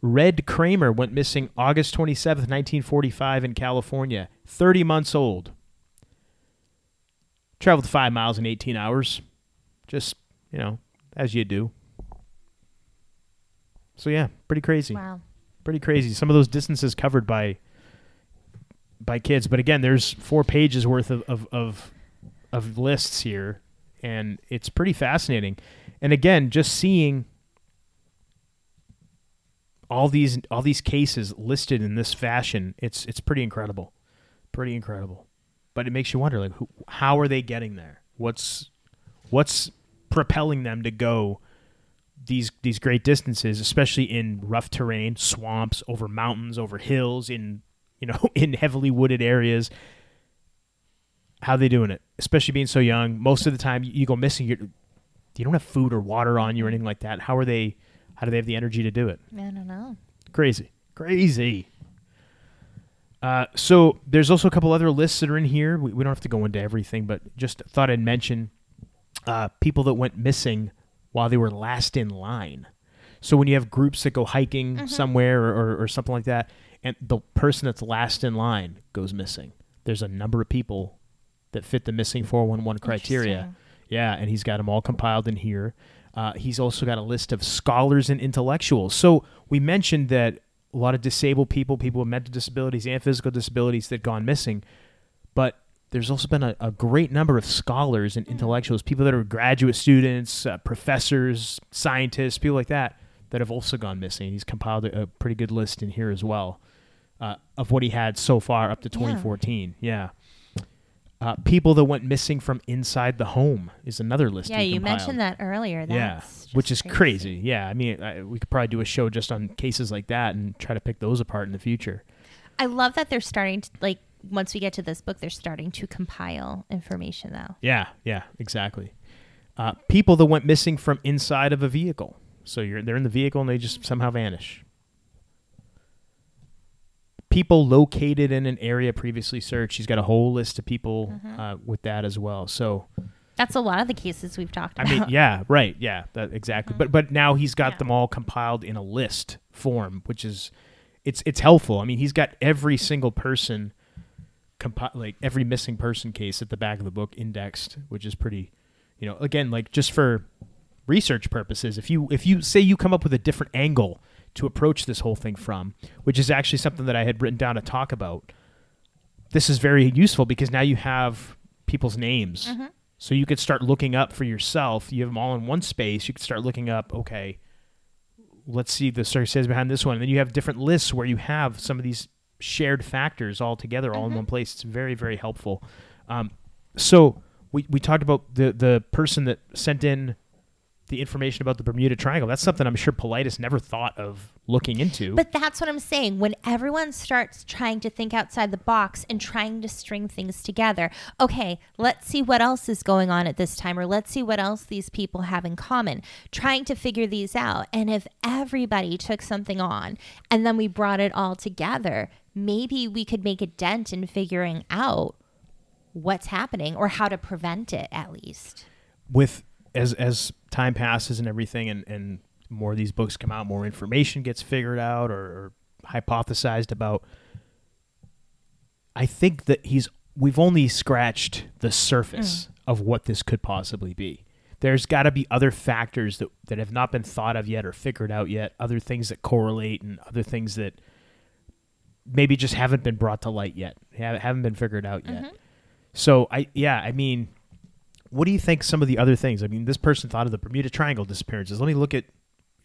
S4: Red Kramer went missing August 27th, 1945, in California. 30 months old. Traveled five miles in 18 hours. Just, you know, as you do. So, yeah, pretty crazy
S5: Wow.
S4: Pretty crazy. Some of those distances covered by by kids, but again, there's four pages worth of of of, of lists here, and it's pretty fascinating. And again, just seeing all these all these cases listed in this fashion, it's it's pretty incredible, pretty incredible. But it makes you wonder, like, who, how are they getting there? What's what's propelling them to go these these great distances, especially in rough terrain, swamps, over mountains, over hills, in you know in heavily wooded areas. How they doing it? Especially being so young. Most of the time, you go missing. You're, you don't have food or water on you or anything like that. How are they? How do they have the energy to do it?
S5: I don't know.
S4: Crazy, crazy. Uh, so there's also a couple other lists that are in here. We, we don't have to go into everything, but just thought I'd mention uh, people that went missing while they were last in line. So when you have groups that go hiking somewhere or, or, or something like that, and the person that's last in line goes missing, there's a number of people that fit the missing 411 criteria. Yeah, and he's got them all compiled in here. Uh, he's also got a list of scholars and intellectuals. So we mentioned that a lot of disabled people, people with mental disabilities and physical disabilities that gone missing, but there's also been a, a great number of scholars and intellectuals, people that are graduate students, uh, professors, scientists, people like that, that have also gone missing. He's compiled a, a pretty good list in here as well uh, of what he had so far up to 2014. Yeah. Uh, people that went missing from inside the home is another list.
S5: Yeah, you mentioned that earlier. That's
S4: yeah, which is crazy. Yeah, I mean, I, we could probably do a show just on cases like that and try to pick those apart in the future.
S5: I love that they're starting to like once we get to this book, they're starting to compile information though.
S4: Yeah, yeah, exactly. Uh, people that went missing from inside of a vehicle. So you're they're in the vehicle and they just somehow vanish. People located in an area previously searched. He's got a whole list of people
S5: Mm-hmm.
S4: uh, with that as well. So
S5: That's a lot of the cases we've talked about.
S4: I mean, yeah, right, yeah, that exactly. But but now he's got
S5: Yeah.
S4: them all compiled in a list form, which is it's it's helpful. I mean, he's got every single person compi- like every missing person case at the back of the book indexed, which is pretty, you know, again, like just for research purposes, if you if you say you come up with a different angle to approach this whole thing from, which is actually something that I had written down to talk about, this is very useful because now you have people's names. Mm-hmm. So you could start looking up for yourself. You have them all in one space. You could start looking up, okay, let's see the circumstances behind this one. And then you have different lists where you have some of these shared factors all together, all in one place. It's very, very helpful. Um, so we, we talked about the, the person that sent in the information about the Bermuda Triangle. That's something I'm sure Paulides never thought of looking into.
S5: But that's what I'm saying. When everyone starts trying to think outside the box and trying to string things together, okay, let's see what else is going on at this time, or let's see what else these people have in common, trying to figure these out. And if everybody took something on and then we brought it all together, maybe we could make a dent in figuring out what's happening or how to prevent it at least.
S4: with as as time passes and everything and and more of these books come out more information gets figured out or, or hypothesized about i think that he's we've only scratched the surface mm. of what this could possibly be. There's got to be other factors that that have not been thought of yet or figured out yet other things that correlate and other things that maybe just haven't been brought to light yet haven't been figured out yet. Mm-hmm. So i yeah i mean what do you think some of the other things? I mean, this person thought of the Bermuda Triangle disappearances. Let me look at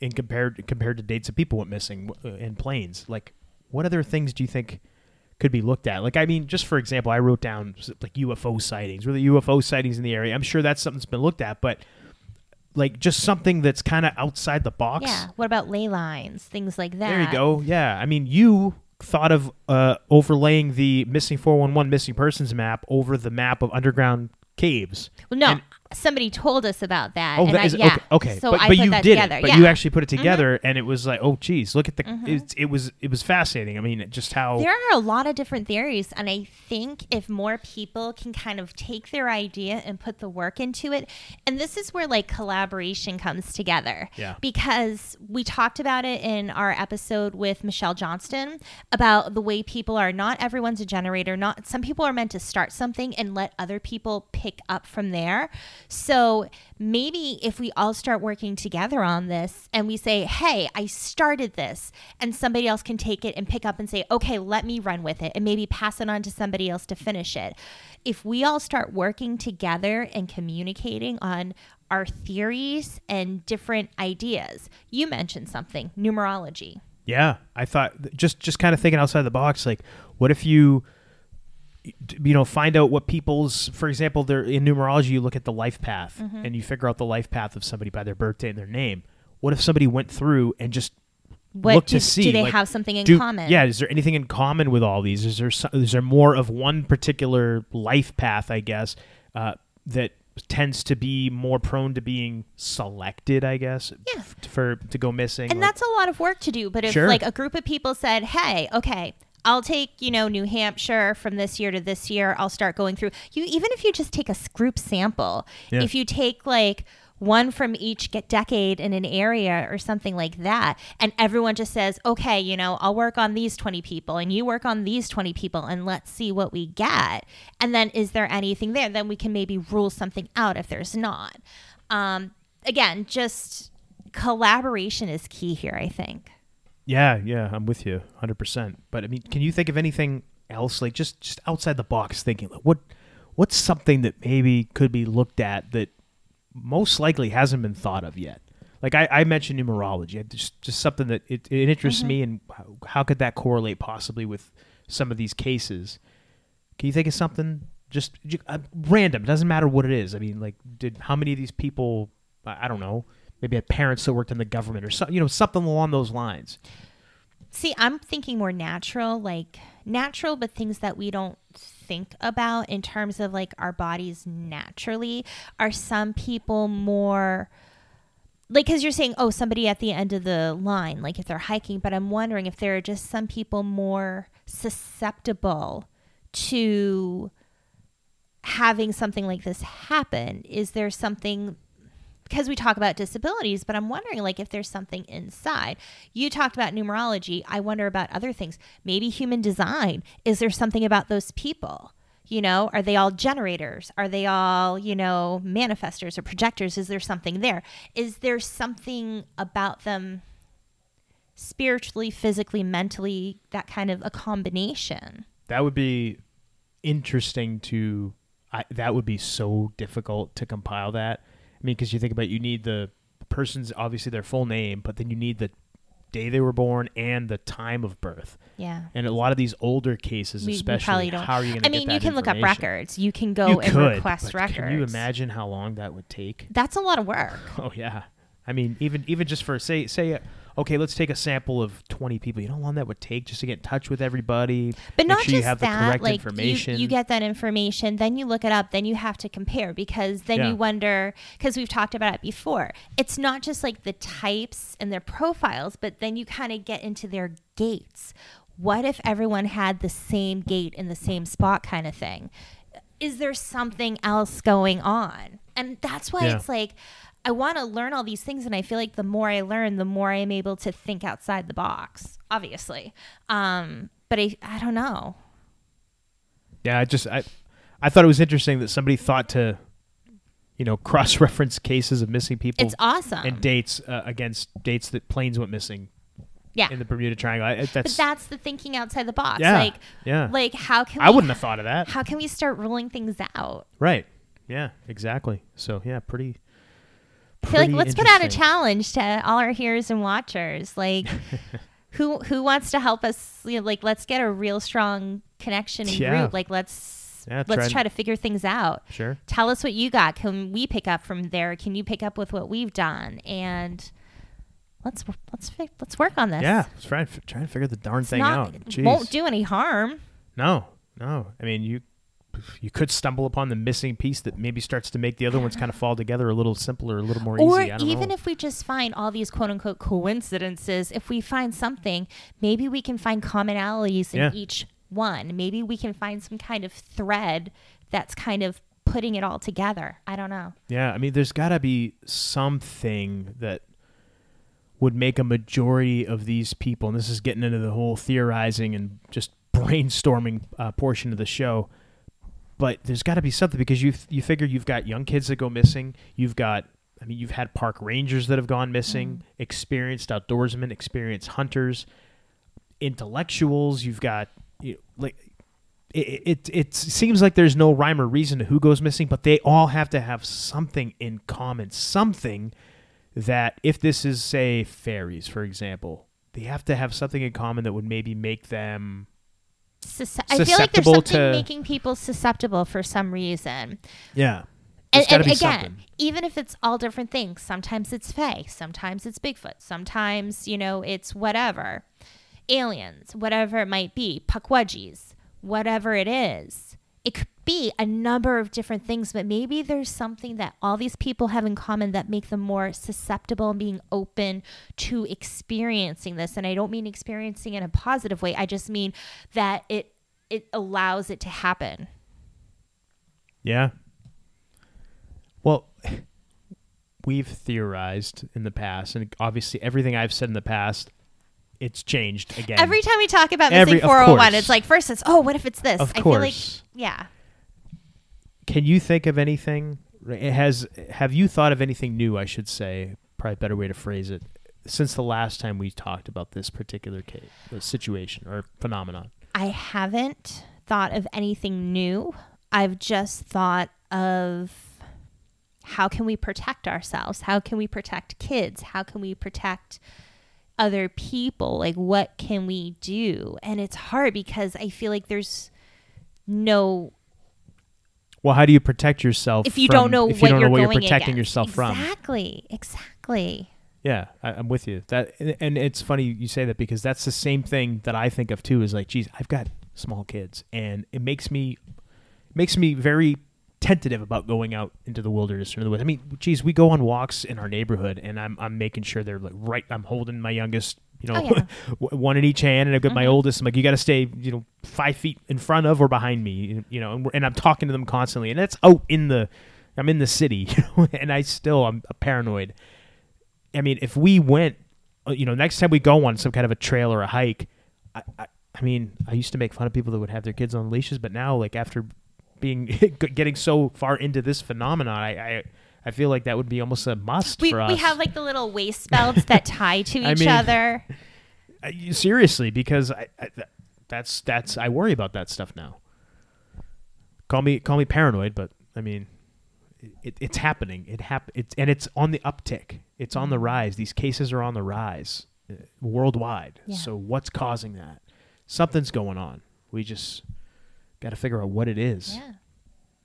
S4: in compared compared to dates of people went missing uh, in planes. Like, what other things do you think could be looked at? Like, I mean, just for example, I wrote down like UFO sightings. Were the UFO sightings in the area? I'm sure that's something that's been looked at, but like just something that's kind of outside the box.
S5: Yeah. What about ley lines, things like that?
S4: There you go. Yeah. I mean, you thought of uh, overlaying the missing 411 missing persons map over the map of underground caves.
S5: Well, no,
S4: And-
S5: somebody told us about that.
S4: Oh,
S5: and
S4: that
S5: I,
S4: is
S5: yeah.
S4: okay. Okay,
S5: So
S4: but,
S5: I
S4: but
S5: put
S4: you
S5: that
S4: did
S5: together.
S4: it. But
S5: yeah.
S4: you actually put it mm-hmm. together, and it was like, oh, geez, look at the. Mm-hmm. It, it was it was fascinating. I mean, just how.
S5: There are a lot of different theories, and I think if more people can kind of take their idea and put the work into it, and this is where like collaboration comes together.
S4: Yeah.
S5: Because we talked about it in our episode with Michelle Johnston about the way people are not everyone's a generator, not some people are meant to start something and let other people pick up from there. So maybe if we all start working together on this and we say, hey, I started this, and somebody else can take it and pick up and say, okay, let me run with it, and maybe pass it on to somebody else to finish it. If we all start working together and communicating on our theories and different ideas, you mentioned something numerology.
S4: Yeah, I thought just just kind of thinking outside the box. Like, what if you, you know, find out what people's, for example, there in numerology, you look at the life path
S5: Mm-hmm.
S4: and you figure out the life path of somebody by their birthday and their name. What if somebody went through and just
S5: What
S4: look
S5: do,
S4: to see?
S5: do they
S4: like,
S5: have something in
S4: do-
S5: common?
S4: Yeah, is there anything in common with all these? Is there so- is there more of one particular life path? I guess uh, that tends to be more prone to being selected. I guess.
S5: Yeah.
S4: f- for to go missing.
S5: And
S4: like-
S5: that's a lot of work to do. But if
S4: Sure.
S5: like a group of people said, "Hey, okay, I'll take you know New Hampshire from this year to this year. I'll start going through you. Even if you just take a group sample,
S4: Yeah.
S5: if you take like one from each get decade in an area or something like that, and everyone just says, "Okay, you know, I'll work on these twenty people, and you work on these twenty people, and let's see what we get." And then, is there anything there? Then we can maybe rule something out if there's not. Um, again, just collaboration is key here. I think.
S4: Yeah, yeah, I'm with you 100%. But I mean, can you think of anything else like just just outside the box thinking like what what's something that maybe could be looked at that most likely hasn't been thought of yet? Like I, I mentioned numerology, just just something that it, it interests me, and how, how could that correlate possibly with some of these cases? Can you think of something just uh, random? It doesn't matter what it is. I mean, like, did how many of these people? I don't know. Maybe had parents that worked in the government or something. You know, something along those lines.
S5: See, I'm thinking more natural, like natural, but things that we don't think about in terms of like our bodies naturally. Are some people more like, because you're saying, oh, somebody at the end of the line, like if they're hiking, but I'm wondering if there are just some people more susceptible to having something like this happen. Is there something because we talk about disabilities, but I'm wondering like if there's something inside. You talked about numerology. I wonder about other things. Maybe human design. Is there something about those people? You know, are they all generators? Are they all, you know, manifestors or projectors? Is there something there? Is there something about them spiritually, physically, mentally, that kind of a combination?
S4: That would be interesting to. I, that would be so difficult to compile that. I mean, because you think about it, you need the person's obviously their full name, but then you need the day they were born and the time of birth.
S5: Yeah.
S4: And a lot of these older cases,
S5: We- we
S4: especially,
S5: probably don't.
S4: how are you going to
S5: I mean, you can look up records. You can go
S4: You
S5: and
S4: could,
S5: request records.
S4: Can you imagine how long that would take?
S5: That's a lot of work.
S4: Oh yeah. I mean, even even just for say say, uh, okay, let's take a sample of twenty people. You know how long that would take just to get in touch with everybody,
S5: But not
S4: sure
S5: just
S4: you have
S5: that,
S4: the correct
S5: like
S4: information.
S5: You, you get that information, then you look it up, then you have to compare because then
S4: Yeah.
S5: you wonder because we've talked about it before. It's not just like the types and their profiles, but then you kind of get into their gates. What if everyone had the same gate in the same spot kind of thing? Is there something else going on? And that's why
S4: Yeah.
S5: it's like I want to learn all these things and I feel like the more I learn, the more I'm able to think outside the box, obviously. Um, but I I don't know.
S4: Yeah, I just I I thought it was interesting that somebody thought to, you know, cross reference cases of missing people
S5: It's awesome.
S4: and dates uh, against dates that planes went missing
S5: yeah.
S4: in the Bermuda Triangle. I, I-
S5: but
S4: that's,
S5: that's the thinking outside the box.
S4: Yeah,
S5: Like
S4: yeah.
S5: like how can
S4: I
S5: we,
S4: wouldn't have thought of that.
S5: how can we start ruling things out?
S4: right. Yeah, exactly. So yeah, pretty.
S5: I feel like let's put out a challenge to all our hearers and watchers. Like, who who wants to help us? You know, like, let's get a real strong connection and
S4: Yeah.
S5: group. Like, let's
S4: Yeah,
S5: let's
S4: try
S5: try to figure things out.
S4: Sure.
S5: Tell us what you got. Can we pick up from there? Can you pick up with what we've done? And let's let's let's work on this.
S4: Yeah, let's try and f- try and figure the darn
S5: It's
S4: thing
S5: not,
S4: out. Jeez.
S5: won't do any harm.
S4: No, no. I mean, you you could stumble upon the missing piece that maybe starts to make the other ones kind of fall together a little simpler, a little more
S5: Or
S4: easy. Don't
S5: even
S4: know.
S5: if we just find all these quote unquote coincidences, if we find something, maybe we can find commonalities in
S4: Yeah.
S5: each one. Maybe we can find some kind of thread that's kind of putting it all together. I don't know.
S4: Yeah, I mean, there's got to be something that would make a majority of these people, and this is getting into the whole theorizing and just brainstorming uh, portion of the show. But there's got to be something because you you figure you've got young kids that go missing. You've got, I mean, you've had park rangers that have gone missing, mm-hmm. experienced outdoorsmen, experienced hunters, intellectuals. You've got you know, like it, it it seems like there's no rhyme or reason to who goes missing, but they all have to have something in common, something that if this is say fairies, for example, they have to have something in common that would maybe make them
S5: Sus- I feel like there's something
S4: to-
S5: making people susceptible for some reason.
S4: yeah.
S5: And, and again,
S4: something.
S5: even if it's all different things, sometimes it's Fae, sometimes it's Bigfoot, sometimes, you know, it's whatever. Aliens, whatever it might be, Pukwudgies, whatever it is. It could be a number of different things, but maybe there's something that all these people have in common that make them more susceptible and being open to experiencing this. And I don't mean experiencing in a positive way. I just mean that it it allows it to happen.
S4: Yeah. Well, we've theorized in the past, and obviously everything I've said in the past, it's changed again.
S5: Every time we talk about
S4: Every-
S5: missing
S4: of
S5: 401,
S4: course.
S5: Oh it's like first it's oh, what if it's this?
S4: Of
S5: I feel like yeah.
S4: Can you think of anything? It has have you thought of anything new? I should say, probably a better way to phrase it. Since the last time we talked about this particular case, the uh, situation or phenomenon.
S5: I haven't thought of anything new. I've just thought of how can we protect ourselves? How can we protect kids? How can we protect other people? Like what can we do? And it's hard because I feel like there's no
S4: Well, how do you protect yourself
S5: if you
S4: from-
S5: don't know
S4: if
S5: what
S4: you don't
S5: you're
S4: know what you're protecting
S5: against.
S4: yourself from?
S5: Exactly. Exactly.
S4: Yeah, I, I'm with you. That and- and it's funny you say that because that's the same thing that I think of too. Is like, geez, I've got small kids, and it makes me makes me very tentative about going out into the wilderness or the woods. I mean, geez, we go on walks in our neighborhood, and I'm I'm making sure they're like right. I'm holding my youngest, you know,
S5: Oh, yeah.
S4: one in each hand, and I've got my
S5: Mhm.
S4: oldest. I'm like, you got to stay, you know, five feet in front of or behind me, you know, and, we're, and I'm talking to them constantly, and that's out in the. I'm in the city, you know, and I still I'm paranoid. I mean, if we went, uh, you know, next time we go on some kind of a trail or a hike, I, I, I mean, I used to make fun of people that would have their kids on leashes, but now, like after being getting so far into this phenomenon, I, I, I feel like that would be almost a must
S5: We,
S4: for us.
S5: we have like the little waist belts that tie to
S4: I
S5: each
S4: mean-
S5: other.
S4: Seriously because I, I, that's that's I worry about that stuff now. Call me call me paranoid, but I mean, it, it's happening. It hap- It's and it's on the uptick. It's on the rise. These cases are on the rise uh, worldwide.
S5: Yeah.
S4: So what's causing that? Something's going on. We just got to figure out what it is.
S5: Yeah.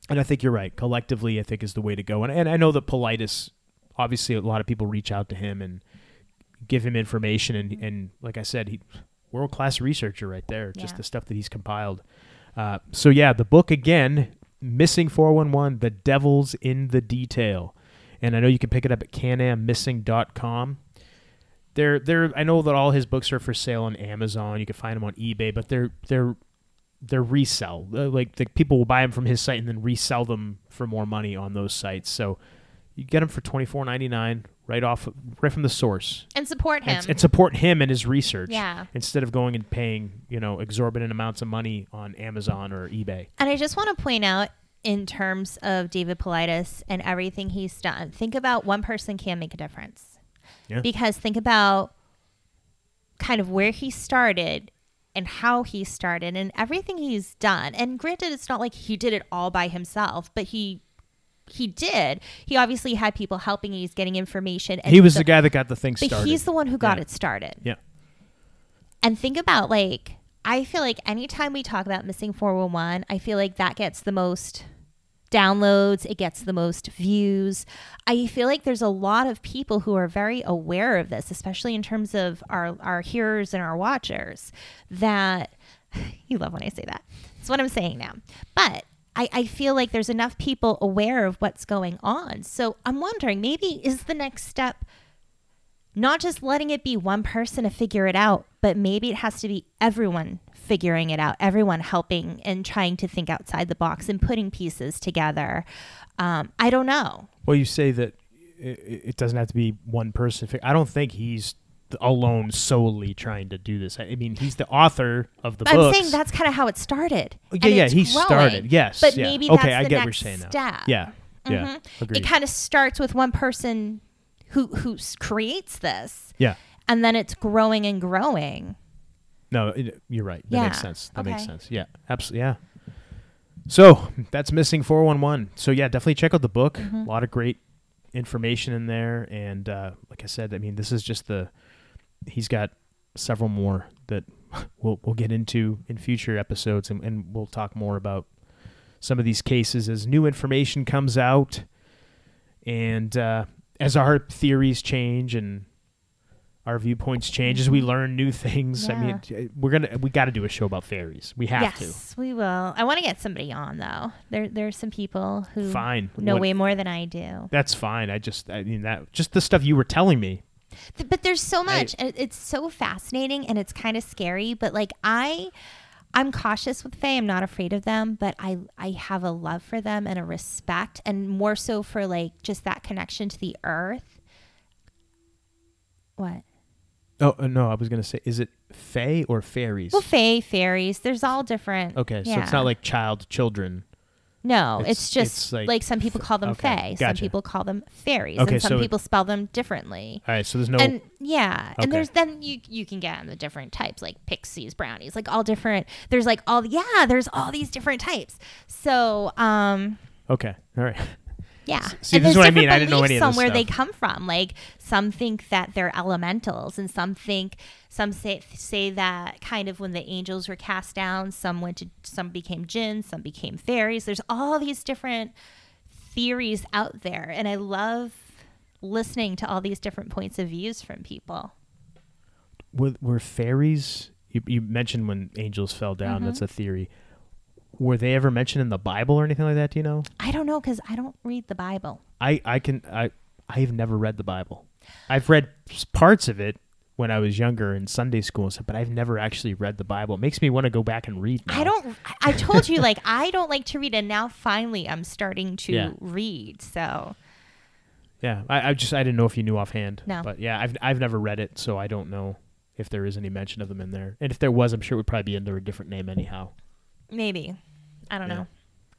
S4: And I think you're right. Collectively, I think is the way to go. And, and I know that Paulides, obviously, a lot of people reach out to him and give him information. And, and like I said, he world class researcher right there.
S5: Yeah.
S4: Just the stuff that he's compiled. Uh, so yeah, the book again, missing 411, the devil's in the detail. And I know you can pick it up at canammissing.com. They're, they're, I know that all his books are for sale on Amazon. You can find them on eBay, but they're, they're, they're resell. Uh, Like the people will buy them from his site and then resell them for more money on those sites. So you get them for twenty four ninety nine right off, right from the source,
S5: And support him.
S4: and, and support him and his research.
S5: Yeah.
S4: Instead of going and paying you know exorbitant amounts of money on Amazon or eBay.
S5: And I just want to point out, in terms of David Paulides and everything he's done, think about one person can make a difference.
S4: Yeah.
S5: Because think about kind of where he started and how he started and everything he's done. And granted, it's not like he did it all by himself, but he he did. He obviously had people helping. He's getting information. And
S4: he was
S5: the-
S4: the guy that got the thing started.
S5: he's the one who got
S4: Yeah.
S5: it started.
S4: Yeah.
S5: And think about like I feel like anytime we talk about missing 411, I feel like that gets the most downloads, it gets the most views. I feel like there's a lot of people who are very aware of this, especially in terms of our our hearers and our watchers that you love when I say that. That's what I'm saying now. But I, I feel like there's enough people aware of what's going on. So I'm wondering maybe is the next step not just letting it be one person to figure it out, but maybe it has to be everyone figuring it out, everyone helping and trying to think outside the box and putting pieces together. Um, I don't know.
S4: Well, you say that it, it doesn't have to be one person. I don't think he's alone solely trying to do this. I mean, he's the author of the
S5: I'm
S4: books.
S5: saying that's kind of how it started. And
S4: yeah, yeah, he
S5: growing.
S4: started. Yes,
S5: but
S4: yeah.
S5: maybe
S4: okay,
S5: that's
S4: I
S5: the
S4: get what you're saying now.
S5: step.
S4: Yeah, yeah,
S5: Mhm.
S4: agreed.
S5: It kind of starts with one person who who creates this,
S4: yeah,
S5: and then it's growing and growing.
S4: no, it, you're right. That makes sense. That makes sense. Yeah, absolutely. Yeah. So that's missing 411. So yeah, definitely check out the book.
S5: Mm-hmm.
S4: A lot of great information in there, and uh, like I said, I mean, this is just the. He's got several more that we'll we'll get into in future episodes, and, and we'll talk more about some of these cases as new information comes out, and uh, as our theories change and our viewpoints change, as we mm-hmm. learn new things. I mean, uh, we're gonna we got to do a show about fairies. We have to.
S5: yes, we will. I want to get somebody on though. There there's some people who.
S4: Fine.
S5: know
S4: What-
S5: way more than I do.
S4: That's fine. I just I mean that just the stuff you were telling me.
S5: Th- but there's so much and it's so fascinating and it's kind of scary but like i i'm cautious with fae i'm not afraid of them but i i have a love for them and a respect and more so for like just that connection to the earth what
S4: Oh uh, no, I was gonna say, is it fae or fairies?
S5: well fae fairies there's all different
S4: okay, so
S5: yeah.
S4: it's not like child children.
S5: No
S4: it's-
S5: it's, just
S4: it's like
S5: like, some people call them
S4: okay,
S5: fae some people call them fairies
S4: Okay,
S5: and some
S4: so
S5: people spell them differently
S4: All right, so there's no.
S5: and yeah
S4: Okay.
S5: and there's then you you can get on the different types like pixies brownies like all different there's like all yeah there's all these different types so um
S4: okay, all right.
S5: Yeah
S4: see,
S5: and
S4: this is what I mean. I didn't know any of this
S5: where they come from like some think that they're elementals and some think some say say that kind of when the angels were cast down some went to some became jinns some became fairies there's all these different theories out there and i love listening to all these different points of views from people
S4: Were, were fairies? You, you mentioned when angels fell down.
S5: Mm-hmm.
S4: That's a theory. Were they ever mentioned in the Bible or anything like that? Do you know?
S5: I don't know because I don't read the Bible.
S4: I I can I I've never read the Bible. I've read parts of it when I was younger in Sunday school and stuff, but I've never actually read the Bible. It makes me want to go back and read. Now.
S5: I don't. I- I told you like I don't like to read, and now finally I'm starting to
S4: Yeah.
S5: read. So
S4: Yeah, I, I just I didn't know if you knew offhand.
S5: No.
S4: but yeah, I've I've never read it, so I don't know if there is any mention of them in there. And if there was, I'm sure it would probably be under a different name anyhow.
S5: maybe I don't
S4: Yeah.
S5: know.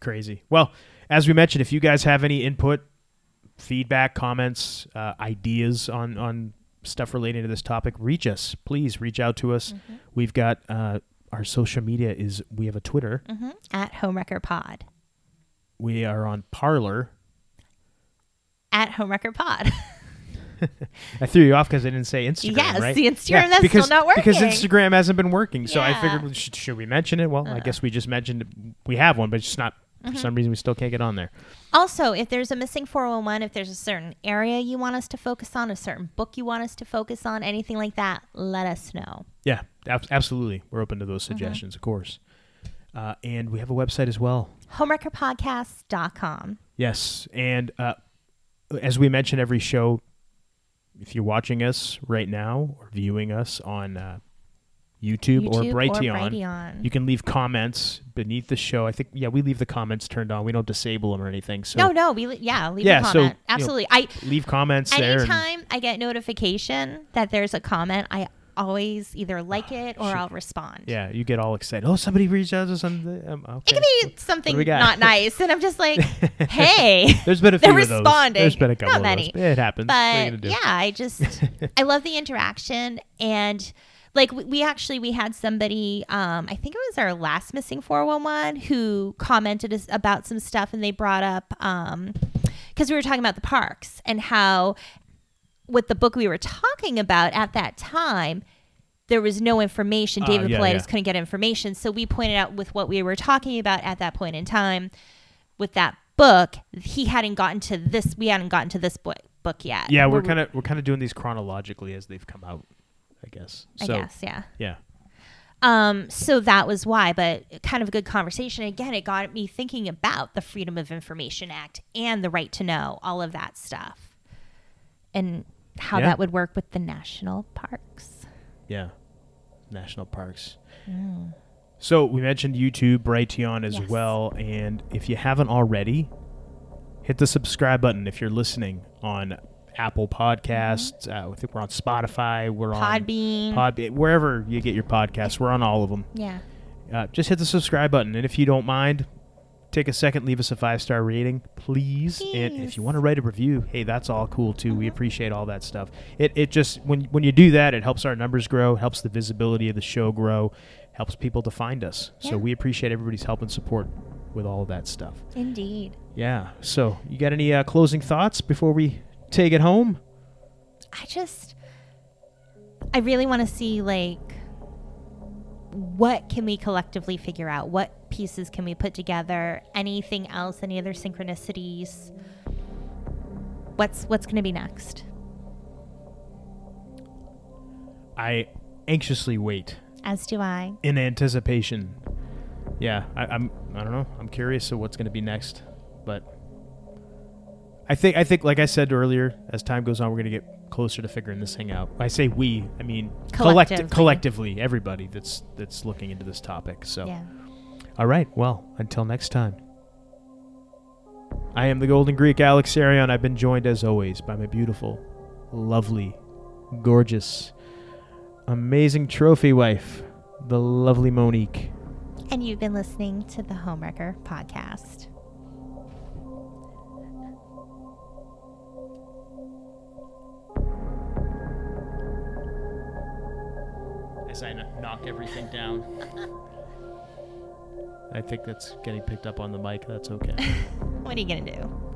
S4: Crazy. Well, as we mentioned, if you guys have any input, feedback, comments, uh, ideas on on stuff relating to this topic, reach us. Please reach out to us.
S5: Mm-hmm.
S4: We've got uh, our social media is we have a Twitter.
S5: hmm At Homewrecker Pod.
S4: We are on Parler.
S5: At Homewrecker Pod.
S4: I threw you off because I didn't say Instagram.
S5: Yes,
S4: right?
S5: the Instagram, that's
S4: because,
S5: still not working because.
S4: Instagram hasn't been working. So I figured, should, should we mention it? Well, I
S5: Uh.
S4: guess we just mentioned we have one, but it's just not
S5: Mm-hmm.
S4: for some reason we still can't get on there.
S5: also, if there's a missing 401, if there's a certain area you want us to focus on, a certain book you want us to focus on, anything like that, let us know.
S4: Yeah, ab- absolutely. We're open to those
S5: Mm-hmm.
S4: suggestions, of course. Uh, and we have a website as well.
S5: Homewreckerpodcast.com.
S4: Yes, and uh, as we mention every show, if you're watching us right now or viewing us on uh, YouTube, or
S5: YouTube or
S4: Brighteon,
S5: Brighteon.
S4: you can leave comments beneath the show. I think yeah, we leave the comments turned on. We don't disable them or anything. So
S5: no, no, we yeah, leave
S4: Yeah,
S5: a
S4: so,
S5: comment.
S4: you know,
S5: Absolutely. I
S4: leave comments there. and-
S5: anytime I get notification that there's a comment, I always either like it or I'll respond.
S4: yeah, you get all excited. Oh, somebody reached out to something. Um, okay.
S5: It can be something not nice, and I'm just like, "Hey,
S4: There's been a few of those.
S5: responding."
S4: There's been a couple
S5: Not
S4: of
S5: many,
S4: those. It happens. What are you
S5: but yeah, I just I love the interaction and like we, we actually we had somebody um I think it was our last missing 411 who commented about some stuff and they brought up um because we were talking about the parks and how with the book we were talking about at that time there was no information
S4: Ah,
S5: david
S4: yeah,
S5: Paulides
S4: yeah.
S5: couldn't get information so we pointed out with what we were talking about at that point in time with that book he hadn't gotten to this we hadn't gotten to this book book yet
S4: Yeah, we're kind of we're kind of doing these chronologically as they've come out, I guess.
S5: i
S4: So,
S5: guess yeah
S4: Yeah.
S5: Um, so that was why, but kind of a good conversation. Again, it got me thinking about the Freedom of Information Act and the right to know, all of that stuff, and how
S4: Yeah.
S5: that would work with the national parks.
S4: Yeah. National parks. So we mentioned YouTube, Brighteon as
S5: Yes.
S4: well, and if you haven't already, hit the subscribe button if you're listening on Apple Podcasts. Uh, I think we're on Spotify. We're
S5: Podbean.
S4: on Podbean, wherever you get your podcasts. We're on all of them.
S5: Yeah.
S4: Uh, just hit the subscribe button, and if you don't mind, take a second, leave us a five star rating, please. And if you want to write a review, hey, that's all cool too. We appreciate all that stuff. It it just when when you do that, it helps our numbers grow, helps the visibility of the show grow, helps people to find us. So we appreciate everybody's help and support with all of that stuff.
S5: Indeed.
S4: Yeah. So you got any uh, closing thoughts before we take it home?
S5: I just, I really want to see like, what can we collectively figure out? What pieces can we put together? Anything else? Any other synchronicities? What's what's going to be next?
S4: I anxiously wait
S5: As do I.
S4: in anticipation. Yeah, I, I'm. I don't know. I'm curious of what's going to be next, but I think. I think, like I said earlier, as time goes on, we're going to get closer to figuring this thing out. I say we. I mean collect-
S5: Collectively.
S4: collectively, everybody that's that's looking into this topic. So,
S5: Yeah.
S4: All right. Well, until next time. I am the Golden Greek Alex Arion. I've been joined as always by my beautiful, lovely, gorgeous, amazing trophy wife, the lovely Monique.
S5: And you've been listening to the Homewrecker podcast.
S4: As I knock everything down. I think that's getting picked up on the mic. That's okay.
S5: What are you going to do?